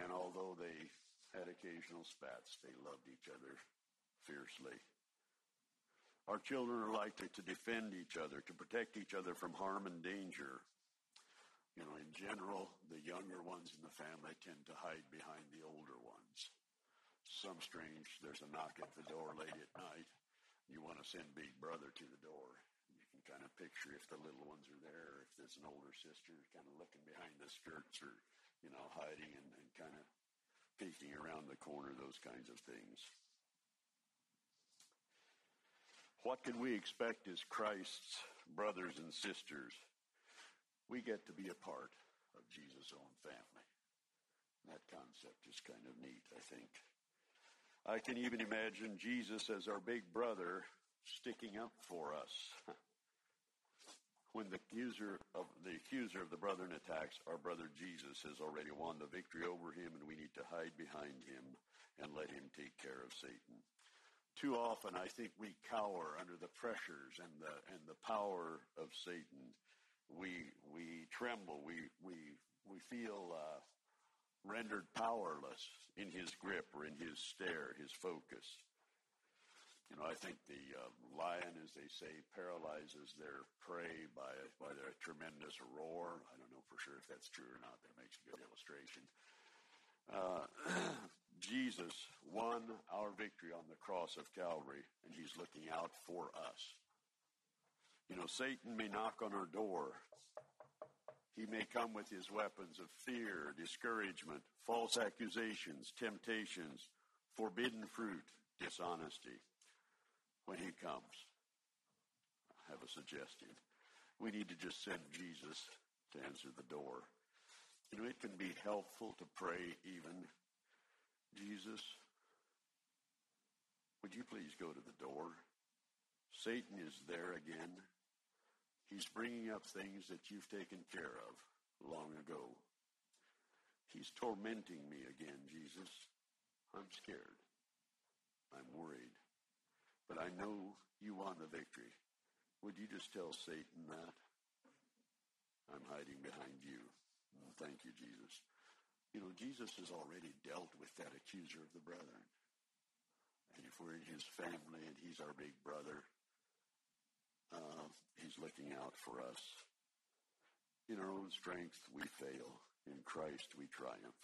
And although they had occasional spats, they loved each other fiercely. Our children are likely to defend each other, to protect each other from harm and danger. You know, in general, the younger ones in the family tend to hide behind the older ones. Some strange, there's a knock at the door late at night you want to send Big Brother to the door. You can kind of picture if the little ones are there, if there's an older sister kind of looking behind the skirts or, you know, hiding and, and kind of peeking around the corner, those kinds of things. What can we expect as Christ's brothers and sisters? We get to be a part of Jesus' own family. That concept is kind of neat, I think. I can even imagine Jesus as our big brother sticking up for us. when the accuser of the accuser of the brethren attacks, our brother Jesus has already won the victory over him, and we need to hide behind him and let him take care of Satan. Too often, I think we cower under the pressures and the and the power of Satan. We we tremble. We we we feel uh, rendered powerless in his grip or in his stare, his focus. You know, I think the uh, lion, as they say, paralyzes their prey by, by their tremendous roar. I don't know for sure if that's true or not. That makes a good illustration. Uh, Jesus won our victory on the cross of Calvary, and he's looking out for us. You know, Satan may knock on our door he may come with his weapons of fear, discouragement, false accusations, temptations, forbidden fruit, dishonesty. When he comes, I have a suggestion. we need to just send Jesus to answer the door. You know, it can be helpful to pray even, Jesus, would you please go to the door? Satan is there again. He's bringing up things that you've taken care of long ago. He's tormenting me again, Jesus. I'm scared. I'm worried. But I know you won the victory. Would you just tell Satan that? I'm hiding behind you. Thank you, Jesus. You know, Jesus has already dealt with that accuser of the brethren. And if we're in his family and he's our big brother, uh, he's looking out for us. In our own strength, we fail. In Christ, we triumph.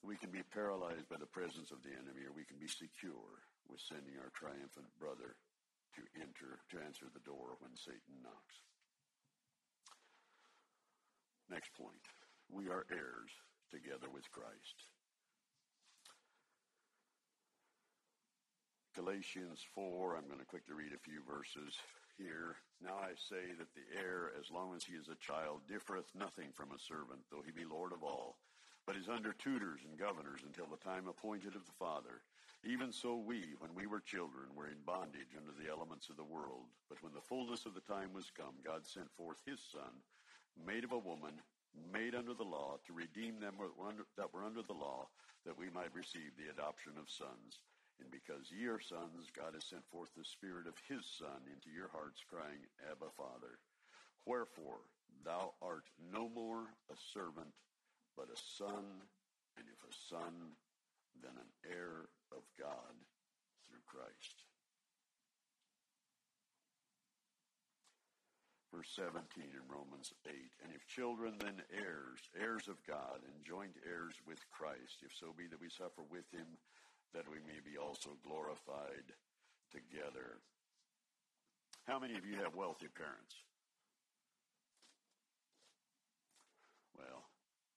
We can be paralyzed by the presence of the enemy, or we can be secure with sending our triumphant brother to enter, to answer the door when Satan knocks. Next point. We are heirs together with Christ. Galatians 4, I'm going to quickly read a few verses here. Now I say that the heir, as long as he is a child, differeth nothing from a servant, though he be Lord of all, but is under tutors and governors until the time appointed of the Father. Even so we, when we were children, were in bondage under the elements of the world. But when the fullness of the time was come, God sent forth his Son, made of a woman, made under the law, to redeem them that were under the law, that we might receive the adoption of sons. And because ye are sons, God has sent forth the Spirit of his Son into your hearts, crying, Abba, Father. Wherefore, thou art no more a servant, but a son, and if a son, then an heir of God through Christ. Verse 17 in Romans 8. And if children, then heirs, heirs of God, and joint heirs with Christ, if so be that we suffer with him, that we may be also glorified together. How many of you have wealthy parents? Well,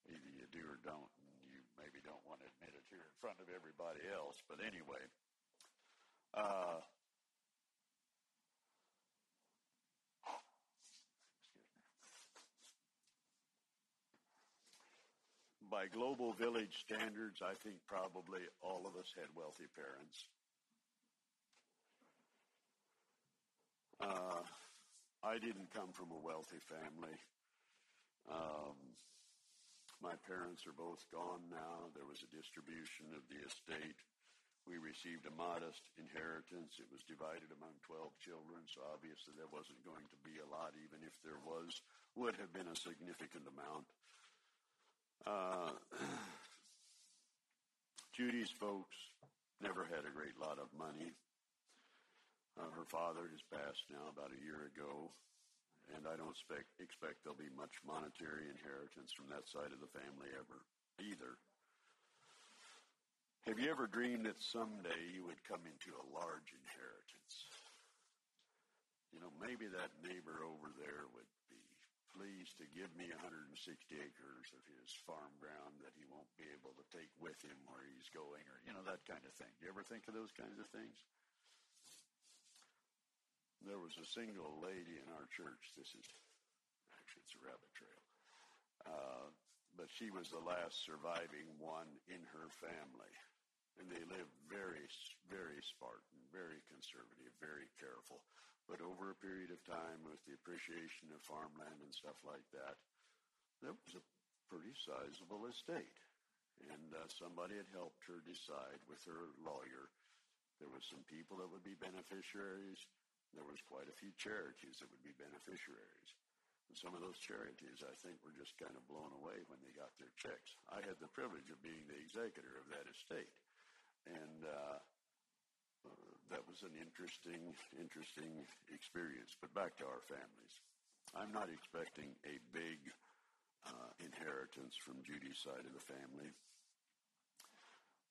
either you do or don't, and you maybe don't want to admit it here in front of everybody else, but anyway. Uh, by global village standards, I think probably all of us had wealthy parents. Uh, I didn't come from a wealthy family. Um, my parents are both gone now. There was a distribution of the estate. We received a modest inheritance. It was divided among 12 children, so obviously there wasn't going to be a lot, even if there was, would have been a significant amount. Uh, Judy's folks never had a great lot of money. Uh, her father has passed now about a year ago, and I don't expect, expect there'll be much monetary inheritance from that side of the family ever either. Have you ever dreamed that someday you would come into a large inheritance? You know, maybe that neighbor over there would pleased to give me 160 acres of his farm ground that he won't be able to take with him where he's going or, you know, that kind of thing. Do you ever think of those kinds of things? There was a single lady in our church. This is, actually, it's a rabbit trail. Uh, but she was the last surviving one in her family. And they lived very, very Spartan, very conservative, very careful. But over a period of time, with the appreciation of farmland and stuff like that, there was a pretty sizable estate. And uh, somebody had helped her decide with her lawyer. There was some people that would be beneficiaries. There was quite a few charities that would be beneficiaries. And some of those charities, I think, were just kind of blown away when they got their checks. I had the privilege of being the executor of that estate. And uh, that was an interesting, interesting experience. But back to our families. I'm not expecting a big uh, inheritance from Judy's side of the family.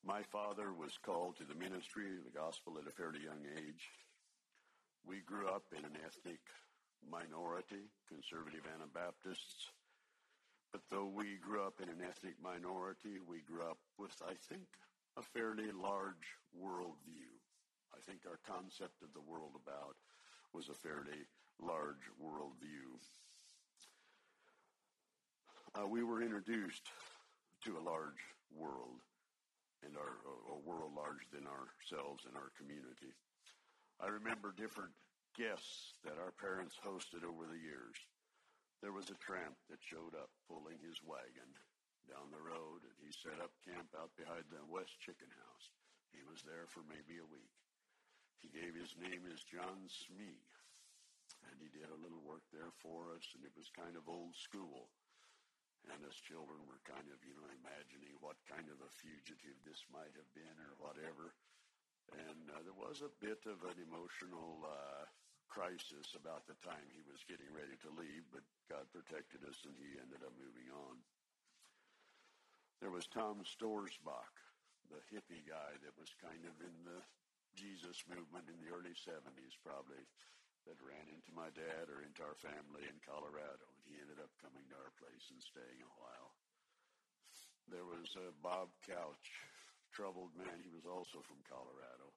My father was called to the ministry of the gospel at a fairly young age. We grew up in an ethnic minority, conservative Anabaptists. But though we grew up in an ethnic minority, we grew up with, I think, a fairly large worldview. I think our concept of the world about was a fairly large worldview. Uh, we were introduced to a large world and our, a world larger than ourselves and our community. I remember different guests that our parents hosted over the years. There was a tramp that showed up pulling his wagon down the road and he set up camp out behind the West Chicken House. He was there for maybe a week. He gave his name as John Smee and he did a little work there for us and it was kind of old school. And as children, we're kind of, you know, imagining what kind of a fugitive this might have been or whatever. And uh, there was a bit of an emotional uh, crisis about the time he was getting ready to leave, but God protected us and he ended up moving on. There was Tom Storsbach, the hippie guy that was kind of in the Jesus movement in the early 70s, probably that ran into my dad or into our family in Colorado. And he ended up coming to our place and staying a while. There was uh, Bob Couch, troubled man. He was also from Colorado.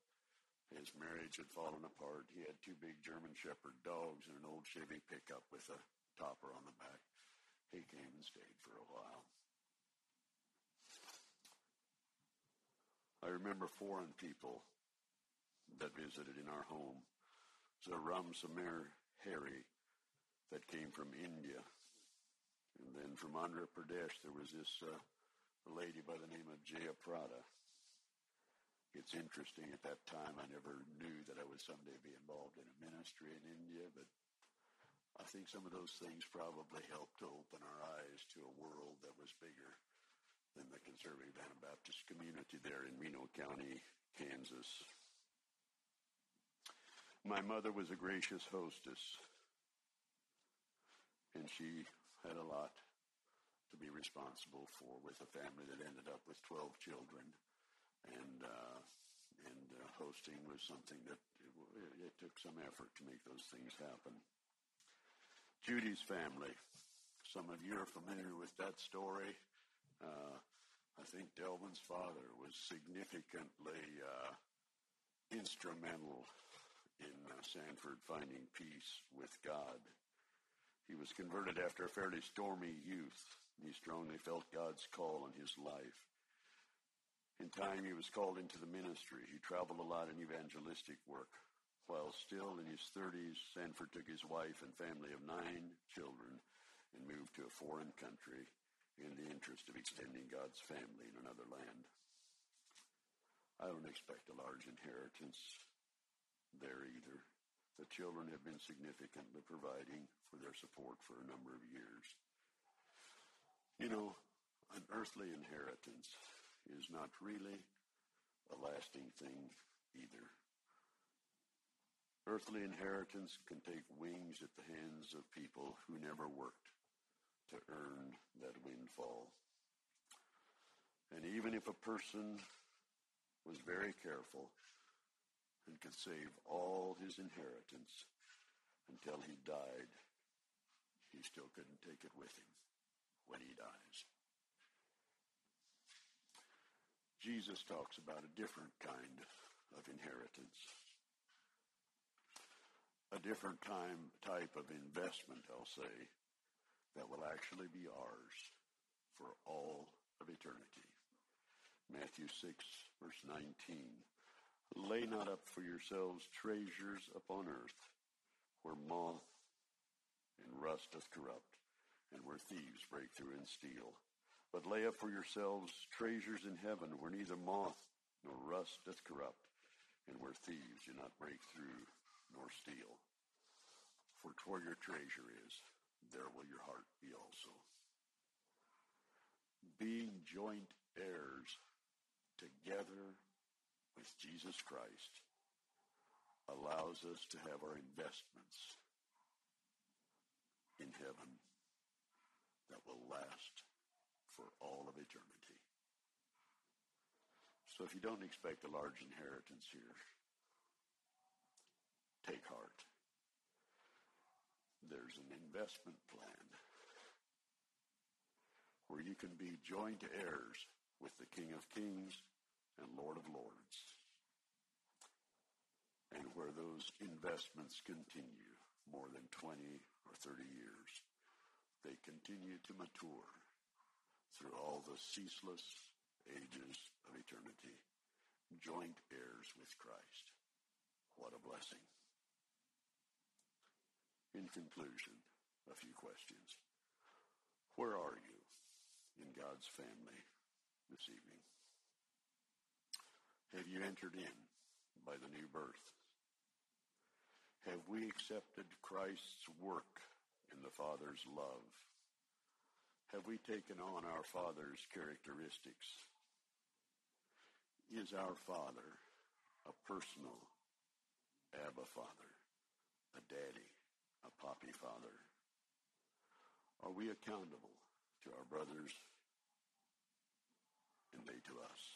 His marriage had fallen apart. He had two big German Shepherd dogs and an old Chevy pickup with a topper on the back. He came and stayed for a while. I remember foreign people that visited in our home a Ram Samir Hari that came from India. And then from Andhra Pradesh, there was this uh, lady by the name of Jaya Prada. It's interesting, at that time, I never knew that I would someday be involved in a ministry in India, but I think some of those things probably helped to open our eyes to a world that was bigger than the conservative Anabaptist community there in Reno County, Kansas. My mother was a gracious hostess, and she had a lot to be responsible for with a family that ended up with 12 children. And, uh, and uh, hosting was something that it, it took some effort to make those things happen. Judy's family. Some of you are familiar with that story. Uh, I think Delvin's father was significantly uh, instrumental in uh, Sanford finding peace with God. He was converted after a fairly stormy youth. He strongly felt God's call on his life. In time, he was called into the ministry. He traveled a lot in evangelistic work. While still in his 30s, Sanford took his wife and family of nine children and moved to a foreign country in the interest of extending God's family in another land. I don't expect a large inheritance there either. The children have been significantly providing for their support for a number of years. You know, an earthly inheritance is not really a lasting thing either. Earthly inheritance can take wings at the hands of people who never worked to earn that windfall. And even if a person was very careful and could save all his inheritance until he died, he still couldn't take it with him when he dies. Jesus talks about a different kind of inheritance, a different time, type of investment, I'll say, that will actually be ours for all of eternity. Matthew 6, verse 19. Lay not up for yourselves treasures upon earth, where moth and rust doth corrupt, and where thieves break through and steal. But lay up for yourselves treasures in heaven, where neither moth nor rust doth corrupt, and where thieves do not break through nor steal. For where your treasure is, there will your heart be also. Being joint heirs together with Jesus Christ allows us to have our investments in heaven that will last for all of eternity. So if you don't expect a large inheritance here, take heart. There's an investment plan where you can be joint heirs with the King of Kings and Lord of Lords, and where those investments continue more than 20 or 30 years, they continue to mature through all the ceaseless ages of eternity, joint heirs with Christ. What a blessing. In conclusion, a few questions. Where are you in God's family this evening? Have you entered in by the new birth? Have we accepted Christ's work in the Father's love? Have we taken on our Father's characteristics? Is our Father a personal Abba Father, a daddy, a poppy father? Are we accountable to our brothers and they to us?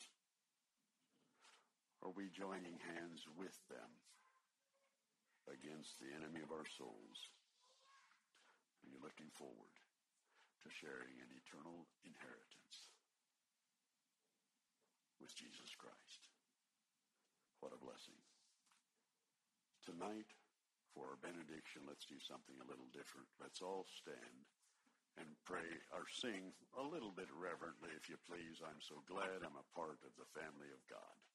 Are we joining hands with them against the enemy of our souls? Are you looking forward to sharing an eternal inheritance with Jesus Christ? What a blessing. Tonight, for our benediction, let's do something a little different. Let's all stand and pray or sing a little bit reverently, if you please. I'm so glad I'm a part of the family of God.